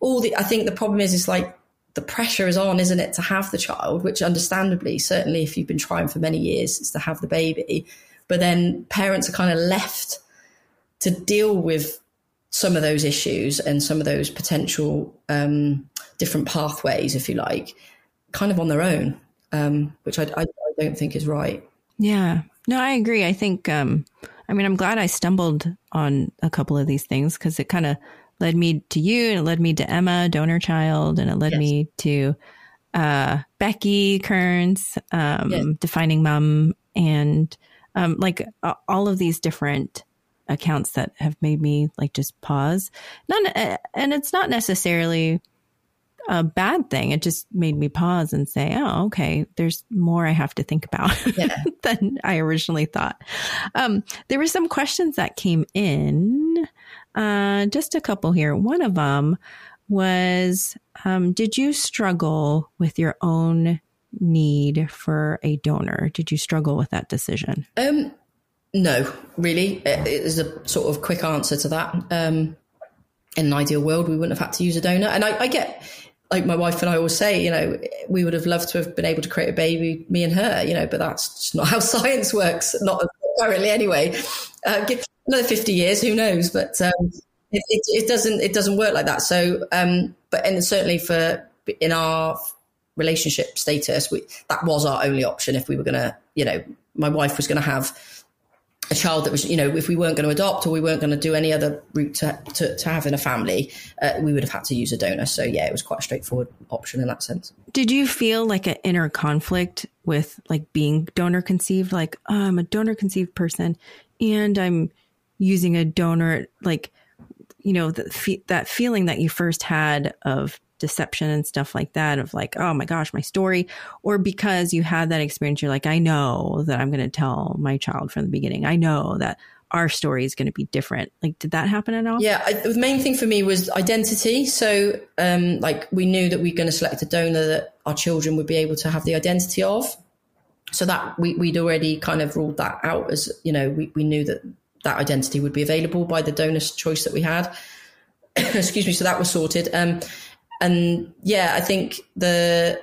all the, I think the problem is, is like the pressure is on, isn't it, to have the child, which understandably, certainly if you've been trying for many years, is to have the baby. But then parents are kind of left to deal with some of those issues and some of those potential um, different pathways, if you like, kind of on their own, um, which I, I, don't think is right. Yeah. No, I agree. I think um, I mean, I'm glad I stumbled on a couple of these things because it kind of led me to you and it led me to Emma, donor child, and it led yes. me to uh, Becky Kearns, um, yes. defining mom, and um, like uh, all of these different accounts that have made me like just pause. Not, uh, and it's not necessarily a bad thing. It just made me pause and say, oh, okay, there's more I have to think about yeah. than I originally thought. Um, there were some questions that came in, uh, just a couple here. One of them was um, Did you struggle with your own need for a donor? Did you struggle with that decision? Um, no, really. It is a sort of quick answer to that. Um, in an ideal world, we wouldn't have had to use a donor. And I, I get, like my wife and I always say, you know, we would have loved to have been able to create a baby, me and her, you know, but that's not how science works, not currently anyway. Uh, another 50 years, who knows? But um, it, it, it, doesn't it doesn't work like that. So, um, but and certainly for in our relationship status, we, that was our only option if we were going to, you know, my wife was going to have a child that was, you know, if we weren't going to adopt or we weren't going to do any other route to, to, to having a family, uh, we would have had to use a donor. So, yeah, it was quite a straightforward option in that sense. Did you feel like an inner conflict with like being donor conceived? Like, oh, I'm a donor conceived person and I'm using a donor, like, you know, the, that feeling that you first had of deception and stuff like that of like, oh my gosh, my story, or because you had that experience, you're like, I know that I'm going to tell my child from the beginning. I know that our story is going to be different. Like, did that happen at all? Yeah, I, the main thing for me was identity. So, um, like, we knew that we were going to select a donor that our children would be able to have the identity of. So that we, we'd already kind of ruled that out as, you know, we, we knew that that identity would be available by the donor's choice that we had. Excuse me. So that was sorted. Um, and yeah, I think the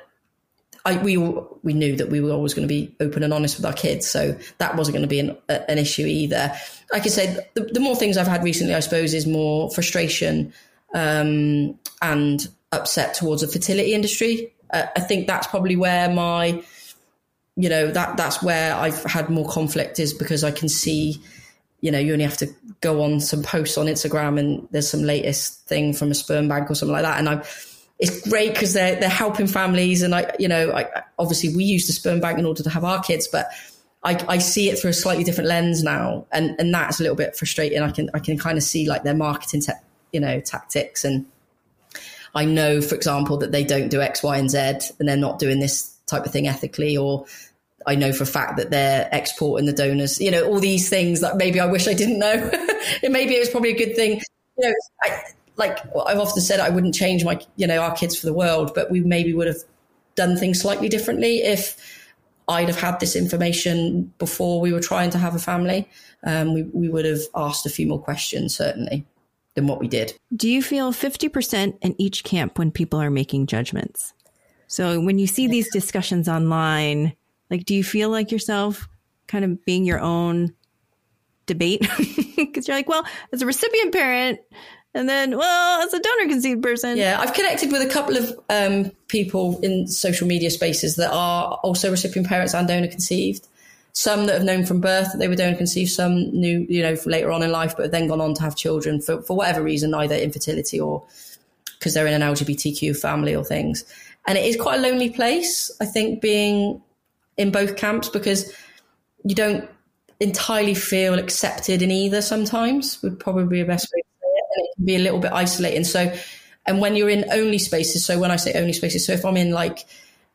I, we we knew that we were always going to be open and honest with our kids, so that wasn't going to be an, an issue either. Like I said, the, the, more things I've had recently, I suppose, is more frustration um, and upset towards the fertility industry. Uh, I think that's probably where my, you know, that that's where I've had more conflict is because I can see you know, you only have to go on some posts on Instagram and there's some latest thing from a sperm bank or something like that. And I'm, it's great because they're, they're helping families. And I, you know, I, obviously we use the sperm bank in order to have our kids, but I, I see it through a slightly different lens now. And, and that's a little bit frustrating. I can, I can kind of see like their marketing, te- you know, tactics. And I know, for example, that they don't do X, Y, and Z and they're not doing this type of thing ethically or I know for a fact that they're exporting the donors, you know, all these things that maybe I wish I didn't know. maybe it was probably a good thing. You know, I, like I've often said, I wouldn't change my, you know, our kids for the world, but we maybe would have done things slightly differently if I'd have had this information before we were trying to have a family. Um, we, we would have asked a few more questions, certainly, than what we did. Do you feel 50% in each camp when people are making judgments? So when you see these discussions online, like, do you feel like yourself kind of being your own debate? Because you're like, well, as a recipient parent, and then, well, as a donor conceived person. Yeah, I've connected with a couple of um, people in social media spaces that are also recipient parents and donor conceived. Some that have known from birth that they were donor conceived, some knew, you know, later on in life, but then gone on to have children for, for whatever reason, either infertility or because they're in an LGBTQ family or things. And it is quite a lonely place, I think, being in both camps because you don't entirely feel accepted in either sometimes would probably be the best way it can be a little bit isolating. So and when you're in only spaces so when i say only spaces so if i'm in like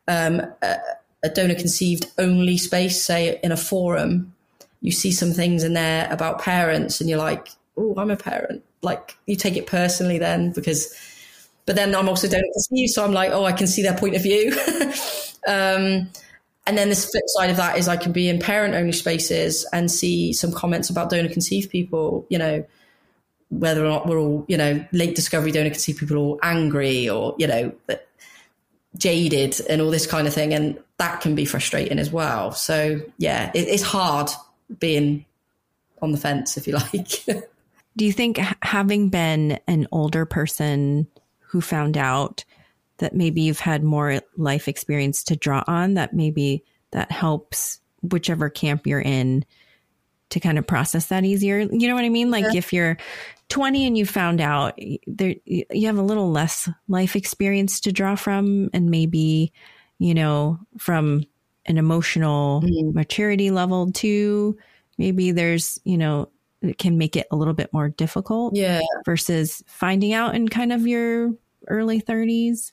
um, a, a donor conceived only space say in a forum you see some things in there about parents and you're like oh i'm a parent. Like you take it personally then because but then i'm also donor conceived so i'm like oh i can see their point of view. Um, and then this flip side of that is I can be in parent only spaces and see some comments about donor conceived people, you know, whether or not we're all, you know, late discovery donor conceived people all angry or, you know, jaded and all this kind of thing. And that can be frustrating as well. So yeah, it, it's hard being on the fence, if you like. Do you think having been an older person who found out that maybe you've had more life experience to draw on that maybe that helps whichever camp you're in to kind of process that easier. You know what I mean? Like yeah. if you're 20 and you found out there you have a little less life experience to draw from and maybe, you know, from an emotional mm-hmm. maturity level too, maybe there's, you know, it can make it a little bit more difficult. Yeah. Versus finding out in kind of your early 30s.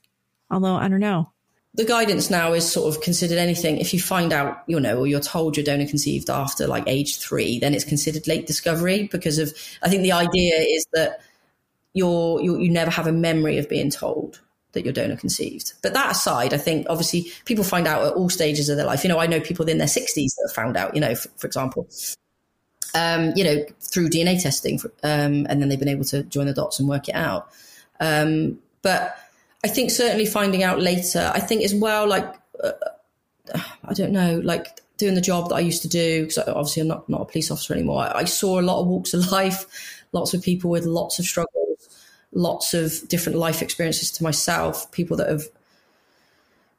Although I don't know. The guidance now is sort of considered anything. If you find out, you know, or you're told you're donor conceived after like age three, then it's considered late discovery because of. I think the idea is that you're you, you never have a memory of being told that you're donor conceived. But that aside, I think obviously people find out at all stages of their life. You know, I know people in their 60s that have found out, you know, for, for example, um, you know, through DNA testing, um, and then they've been able to join the dots and work it out. Um, but I think certainly finding out later, I think as well, like, uh, I don't know, like doing the job that I used to do, because obviously I'm not, not a police officer anymore. I, I saw a lot of walks of life, lots of people with lots of struggles lots of different life experiences to myself, people that have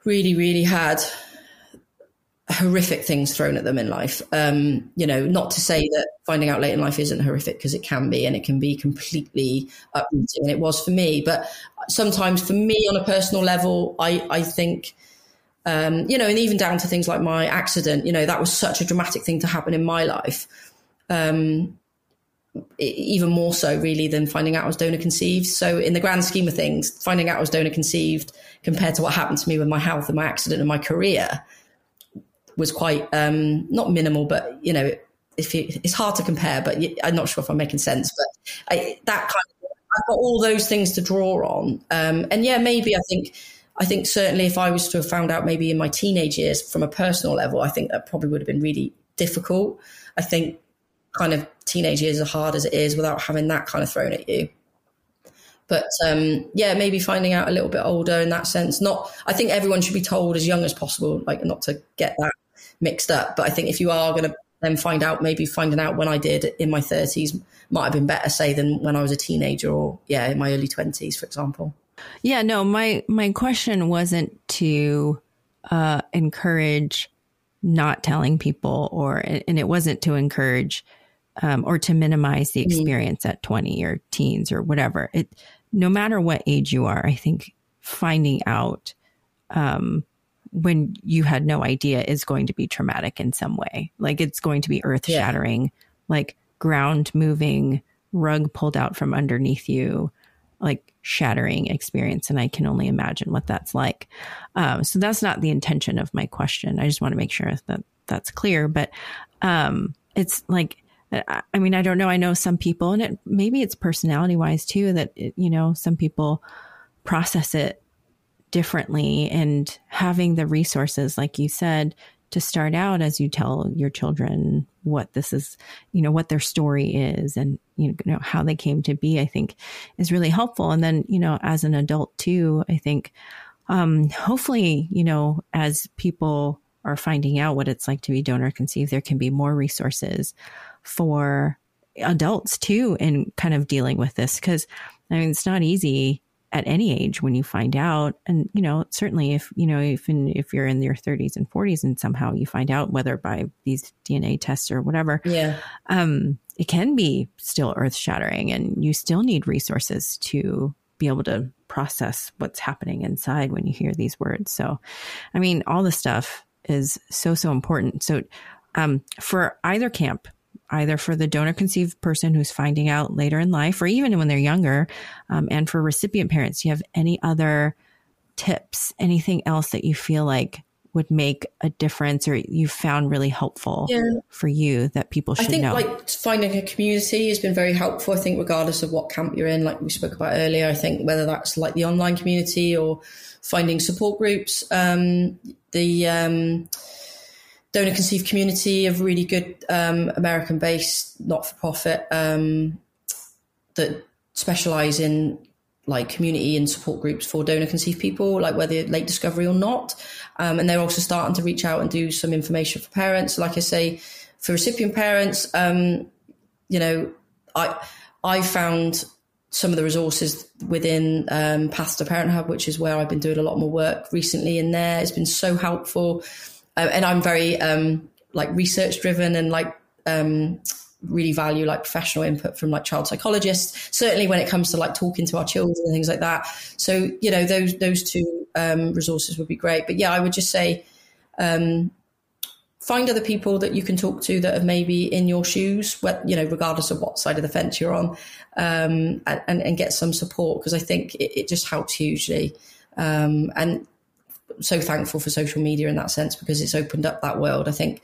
really, really had horrific things thrown at them in life. Um, you know, not to say that finding out late in life isn't horrific because it can be and it can be completely uprooting. And it was for me. But sometimes for me on a personal level, I, I think, um, you know, and even down to things like my accident, you know, that was such a dramatic thing to happen in my life. Um, even more so really than finding out I was donor conceived. So in the grand scheme of things, finding out I was donor conceived compared to what happened to me with my health and my accident and my career was quite um, not minimal, but you know, if you, it's hard to compare. But I'm not sure if I'm making sense. But I, that kind of I've got all those things to draw on, um, and yeah, maybe I think. I think certainly if I was to have found out maybe in my teenage years from a personal level, I think that probably would have been really difficult. I think kind of teenage years are hard as it is without having that kind of thrown at you. But um, yeah, maybe finding out a little bit older in that sense. Not, I think everyone should be told as young as possible, like not to get that mixed up. But I think if you are going to then find out, maybe finding out when I did in my 30s might have been better, say, than when I was a teenager or, yeah, in my early 20s, for example. Yeah, no, my, my question wasn't to uh, encourage not telling people or, and it wasn't to encourage um, or to minimize the mm-hmm. experience mm-hmm. at 20 or teens or whatever. It, no matter what age you are, I think finding out um, when you had no idea is going to be traumatic in some way. Like it's going to be earth shattering, yeah. like ground moving, rug pulled out from underneath you, like shattering experience. And I can only imagine what that's like. Um, so that's not the intention of my question. I just want to make sure that that's clear. But um, it's like I mean, I don't know. I know some people, and it, maybe it's personality wise too, that, it, you know, some people process it differently and having the resources, like you said, to start out as you tell your children what this is, you know, what their story is and, you know, how they came to be, I think is really helpful. And then, you know, as an adult too, I think, um, hopefully, you know, as people are finding out what it's like to be donor conceived, there can be more resources for adults too in kind of dealing with this because I mean it's not easy at any age when you find out. And you know certainly if you know if in, if you're in your 30s and 40s and somehow you find out whether by these DNA tests or whatever yeah. um it can be still earth shattering and you still need resources to be able to process what's happening inside when you hear these words. So i mean all this stuff is so so important. So um for either camp either for the donor conceived person who's finding out later in life or even when they're younger, um, and for recipient parents. Do you have any other tips, anything else that you feel like would make a difference or you found really helpful yeah. for you that people should know? I think know? like finding a community has been very helpful. I think regardless of what camp you're in, like we spoke about earlier, I think whether that's like the online community or finding support groups, um, the, um, donor conceived community of really good um, American based not for profit um, that specialize in like community and support groups for donor conceived people, like whether late discovery or not. Um, and they're also starting to reach out and do some information for parents. Like I say, for recipient parents, um, you know, I I found some of the resources within um, Path to which is where I've been doing a lot more work recently in there. It's been so helpful uh, and I'm very um, like research driven and like um, really value like professional input from like child psychologists. Certainly when it comes to like talking to our children and things like that. So you know those those two um, resources would be great. But yeah, I would just say um, find other people that you can talk to that are maybe in your shoes, you know, regardless of what side of the fence you're on, um, and, and, get some support because I think it, it, just helps hugely. Um, and so thankful for social media in that sense because it's opened up that world. I think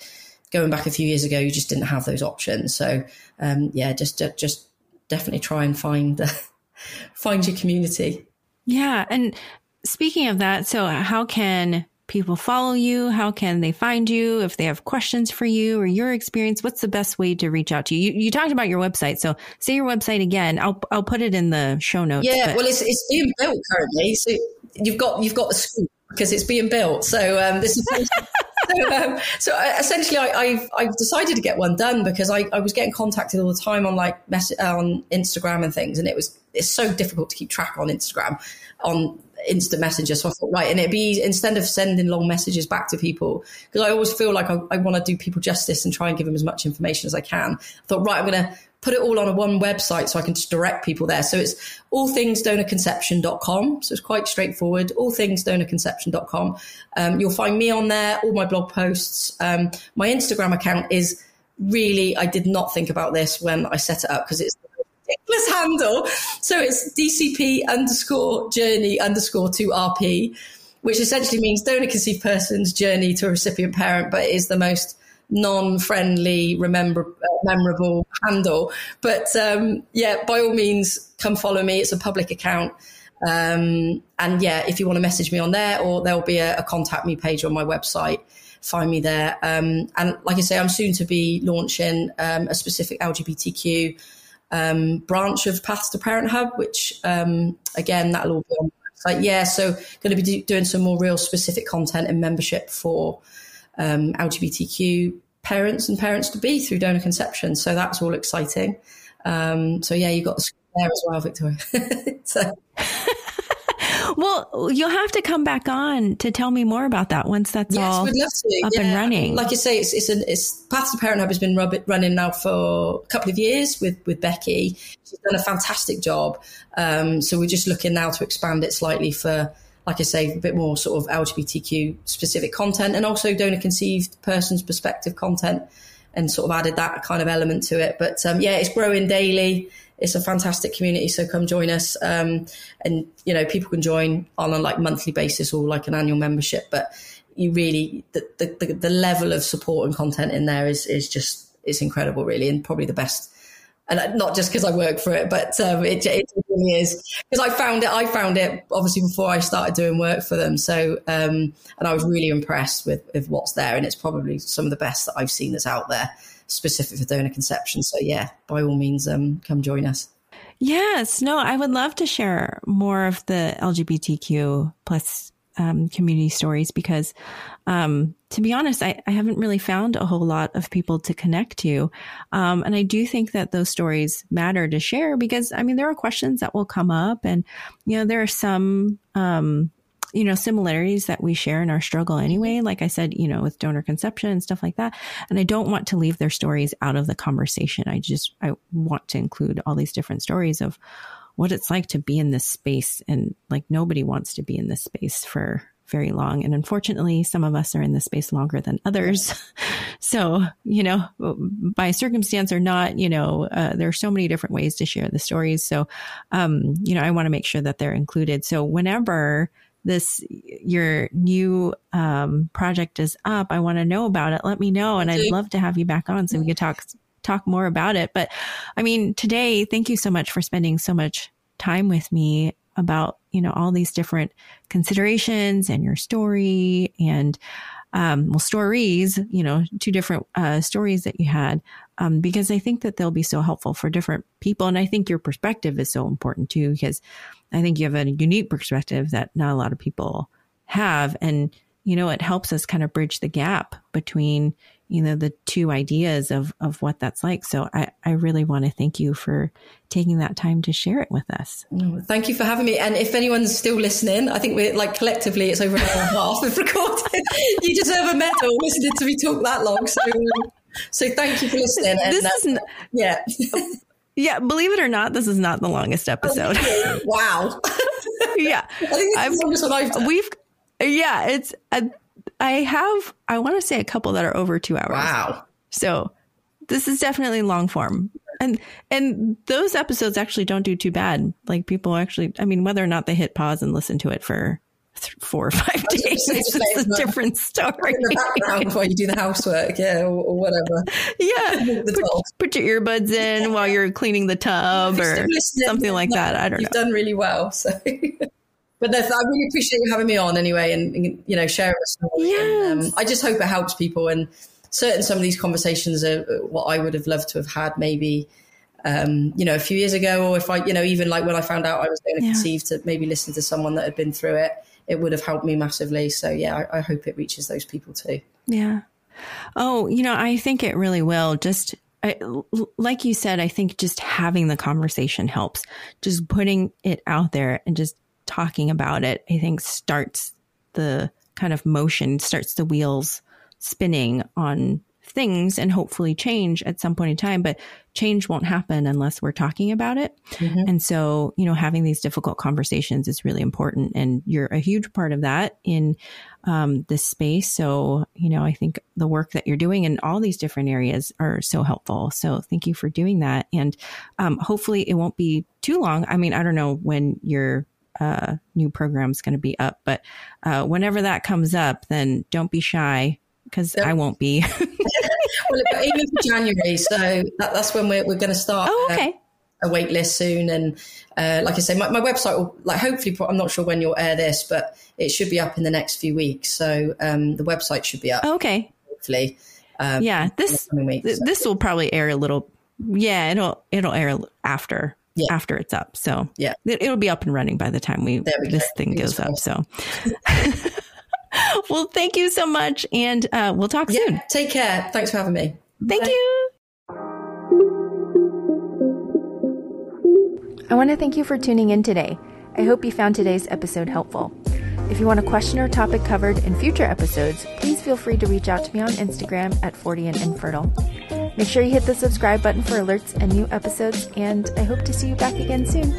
going back a few years ago, you just didn't have those options. So um, yeah, just just definitely try and find find your community. Yeah, and speaking of that, so how can people follow you? How can they find you if they have questions for you or your experience? What's the best way to reach out to you? You, you talked about your website, so say your website again. I'll I'll put it in the show notes. Yeah, but- well, it's it's being built currently, so you've got you've got the scoop because it's being built. So um, this is. so, um, so uh, essentially, I, have I've decided to get one done because I, I was getting contacted all the time on like mess- uh, on Instagram and things, and it was it's so difficult to keep track on Instagram on instant messenger. So I thought, right, and it'd be instead of sending long messages back to people, because I always feel like I, I want to do people justice and try and give them as much information as I can. I thought, right, I'm going to put it all on a one website so I can just direct people there. So it's allthingsdonorconception.com. So it's quite straightforward. Allthingsdonorconception.com. Um, you'll find me on there, all my blog posts. Um, my Instagram account is really, I did not think about this when I set it up because it's ridiculous handle. So it's DCP underscore journey underscore two RP, which essentially means donor conceived person's journey to a recipient parent, but it is the most non-friendly, remember, uh, memorable handle. But um, yeah, by all means, come follow me. It's a public account. Um, and yeah, if you want to message me on there, or there'll be a, a contact me page on my website. Find me there. Um, and like I say, I'm soon to be launching um, a specific LGBTQ um, branch of Paths to Parenthub, which um, again, that'll all be on the website. Yeah, so going to be do- doing some more real specific content and membership for um, LGBTQ parents and parents to be through donor conception. So that's all exciting. Um, so yeah, you got the there as well, Victoria. so. well, you'll have to come back on to tell me more about that once that's yes, all up yeah. and running. Like you say, it's it's an it's Path to Parenthub has been rub- running now for a couple of years with with Becky. She's done a fantastic job. Um, so we're just looking now to expand it slightly for like I say, a bit more sort of LGBTQ specific content and also donor conceived person's perspective content and sort of added that kind of element to it. But um, yeah, it's growing daily. It's a fantastic community. So come join us. Um, and, you know, people can join on a like monthly basis or like an annual membership. But you really, the, the, the level of support and content in there is, is just, it's incredible, really, and probably the best and not just because I work for it, but um, it, it really is because I found it. I found it obviously before I started doing work for them. So, um, and I was really impressed with, with what's there, and it's probably some of the best that I've seen that's out there, specific for donor conception. So, yeah, by all means, um, come join us. Yes, no, I would love to share more of the LGBTQ plus um, community stories because, um, to be honest, I, I, haven't really found a whole lot of people to connect to. Um, and I do think that those stories matter to share because, I mean, there are questions that will come up and, you know, there are some, um, you know, similarities that we share in our struggle anyway. Like I said, you know, with donor conception and stuff like that. And I don't want to leave their stories out of the conversation. I just, I want to include all these different stories of what it's like to be in this space. And like nobody wants to be in this space for very long. And unfortunately, some of us are in this space longer than others. so, you know, by circumstance or not, you know, uh, there are so many different ways to share the stories. So, um, you know, I want to make sure that they're included. So whenever this your new um, project is up i want to know about it let me know and i'd love to have you back on so we could talk talk more about it. But I mean, today, thank you so much for spending so much time with me about, you know, all these different considerations and your story and, um, well, stories, you know, two different uh, stories that you had, um, because I think that they'll be so helpful for different people. And I think your perspective is so important too, because I think you have a unique perspective that not a lot of people have. And, you know, it helps us kind of bridge the gap between, you know, the two ideas of, of what that's like. So I, I really want to thank you for taking that time to share it with us. thank you for having me. And if anyone's still listening, I think we're like collectively, it's over an hour and a half of recording. you deserve a medal listening to me talk that long. So, so thank you for listening. And, this is, uh, yeah. yeah. Believe it or not, this is not the longest episode. Oh, wow. yeah. I think it's the longest one I've done. We've, yeah, it's, a, I have, I want to say a couple that are over two hours. Wow. So this is definitely long form. And, and those episodes actually don't do too bad. Like people actually, I mean, whether or not they hit pause and listen to it for th- four or five days. It's just a different story. In the background while you do the housework, yeah, or, or whatever. Yeah, put, put, your earbuds in while you're cleaning the tub or something like that. I don't know. You've done really well. So. But I really appreciate you having me on anyway, and, and you know sharing a story. Yes. And, um, I just hope it helps people, and certain some of these conversations are what I would have loved to have had maybe um, you know, a few years ago, or if I, you know, even like when I found out I was going to yeah. conceive, to maybe listen to someone that had been through it, it would have helped me massively. So yeah, I, I hope it reaches those people too. Yeah. Oh, you know, I think it really will. Just I, like you said, I think just having the conversation helps. Just putting it out there and just talking about it, I think starts the kind of motion, starts the wheels spinning on things and hopefully change at some point in time. But change won't happen unless we're talking about it. Mm-hmm. And so, you know, having these difficult conversations is really important. And you're a huge part of that in um, this space. So, you know, I think the work that you're doing in all these different areas are so helpful. So thank you for doing that. And um, hopefully it won't be too long. I mean, I don't know when your uh, new program's going to be up, but uh, whenever that comes up, then don't be shy because. I won't be. well, even for January, so that, that's when we're, we're going to start. Oh, okay. Uh, a wait list soon, and uh, like I say, my, my, website will like hopefully. I'm not sure when you'll air this, but it should be up in the next few weeks. So um, the website should be up. Okay. Hopefully. Um, yeah, this weeks, so. this will probably air a little. Yeah, it'll it'll air after yeah. after it's up. So yeah, it, will be up and running by the time we, we this go. thing goes up. So. well, thank you so much. And uh, we'll talk yeah, soon. Take care. Thanks for having me. Thank Bye. you. I want to thank you for tuning in today. I hope you found today's episode helpful. If you want a question or topic covered in future episodes, please feel free to reach out to me on Instagram at 40 and infertile. Make sure you hit the subscribe button for alerts and new episodes, and I hope to see you back again soon.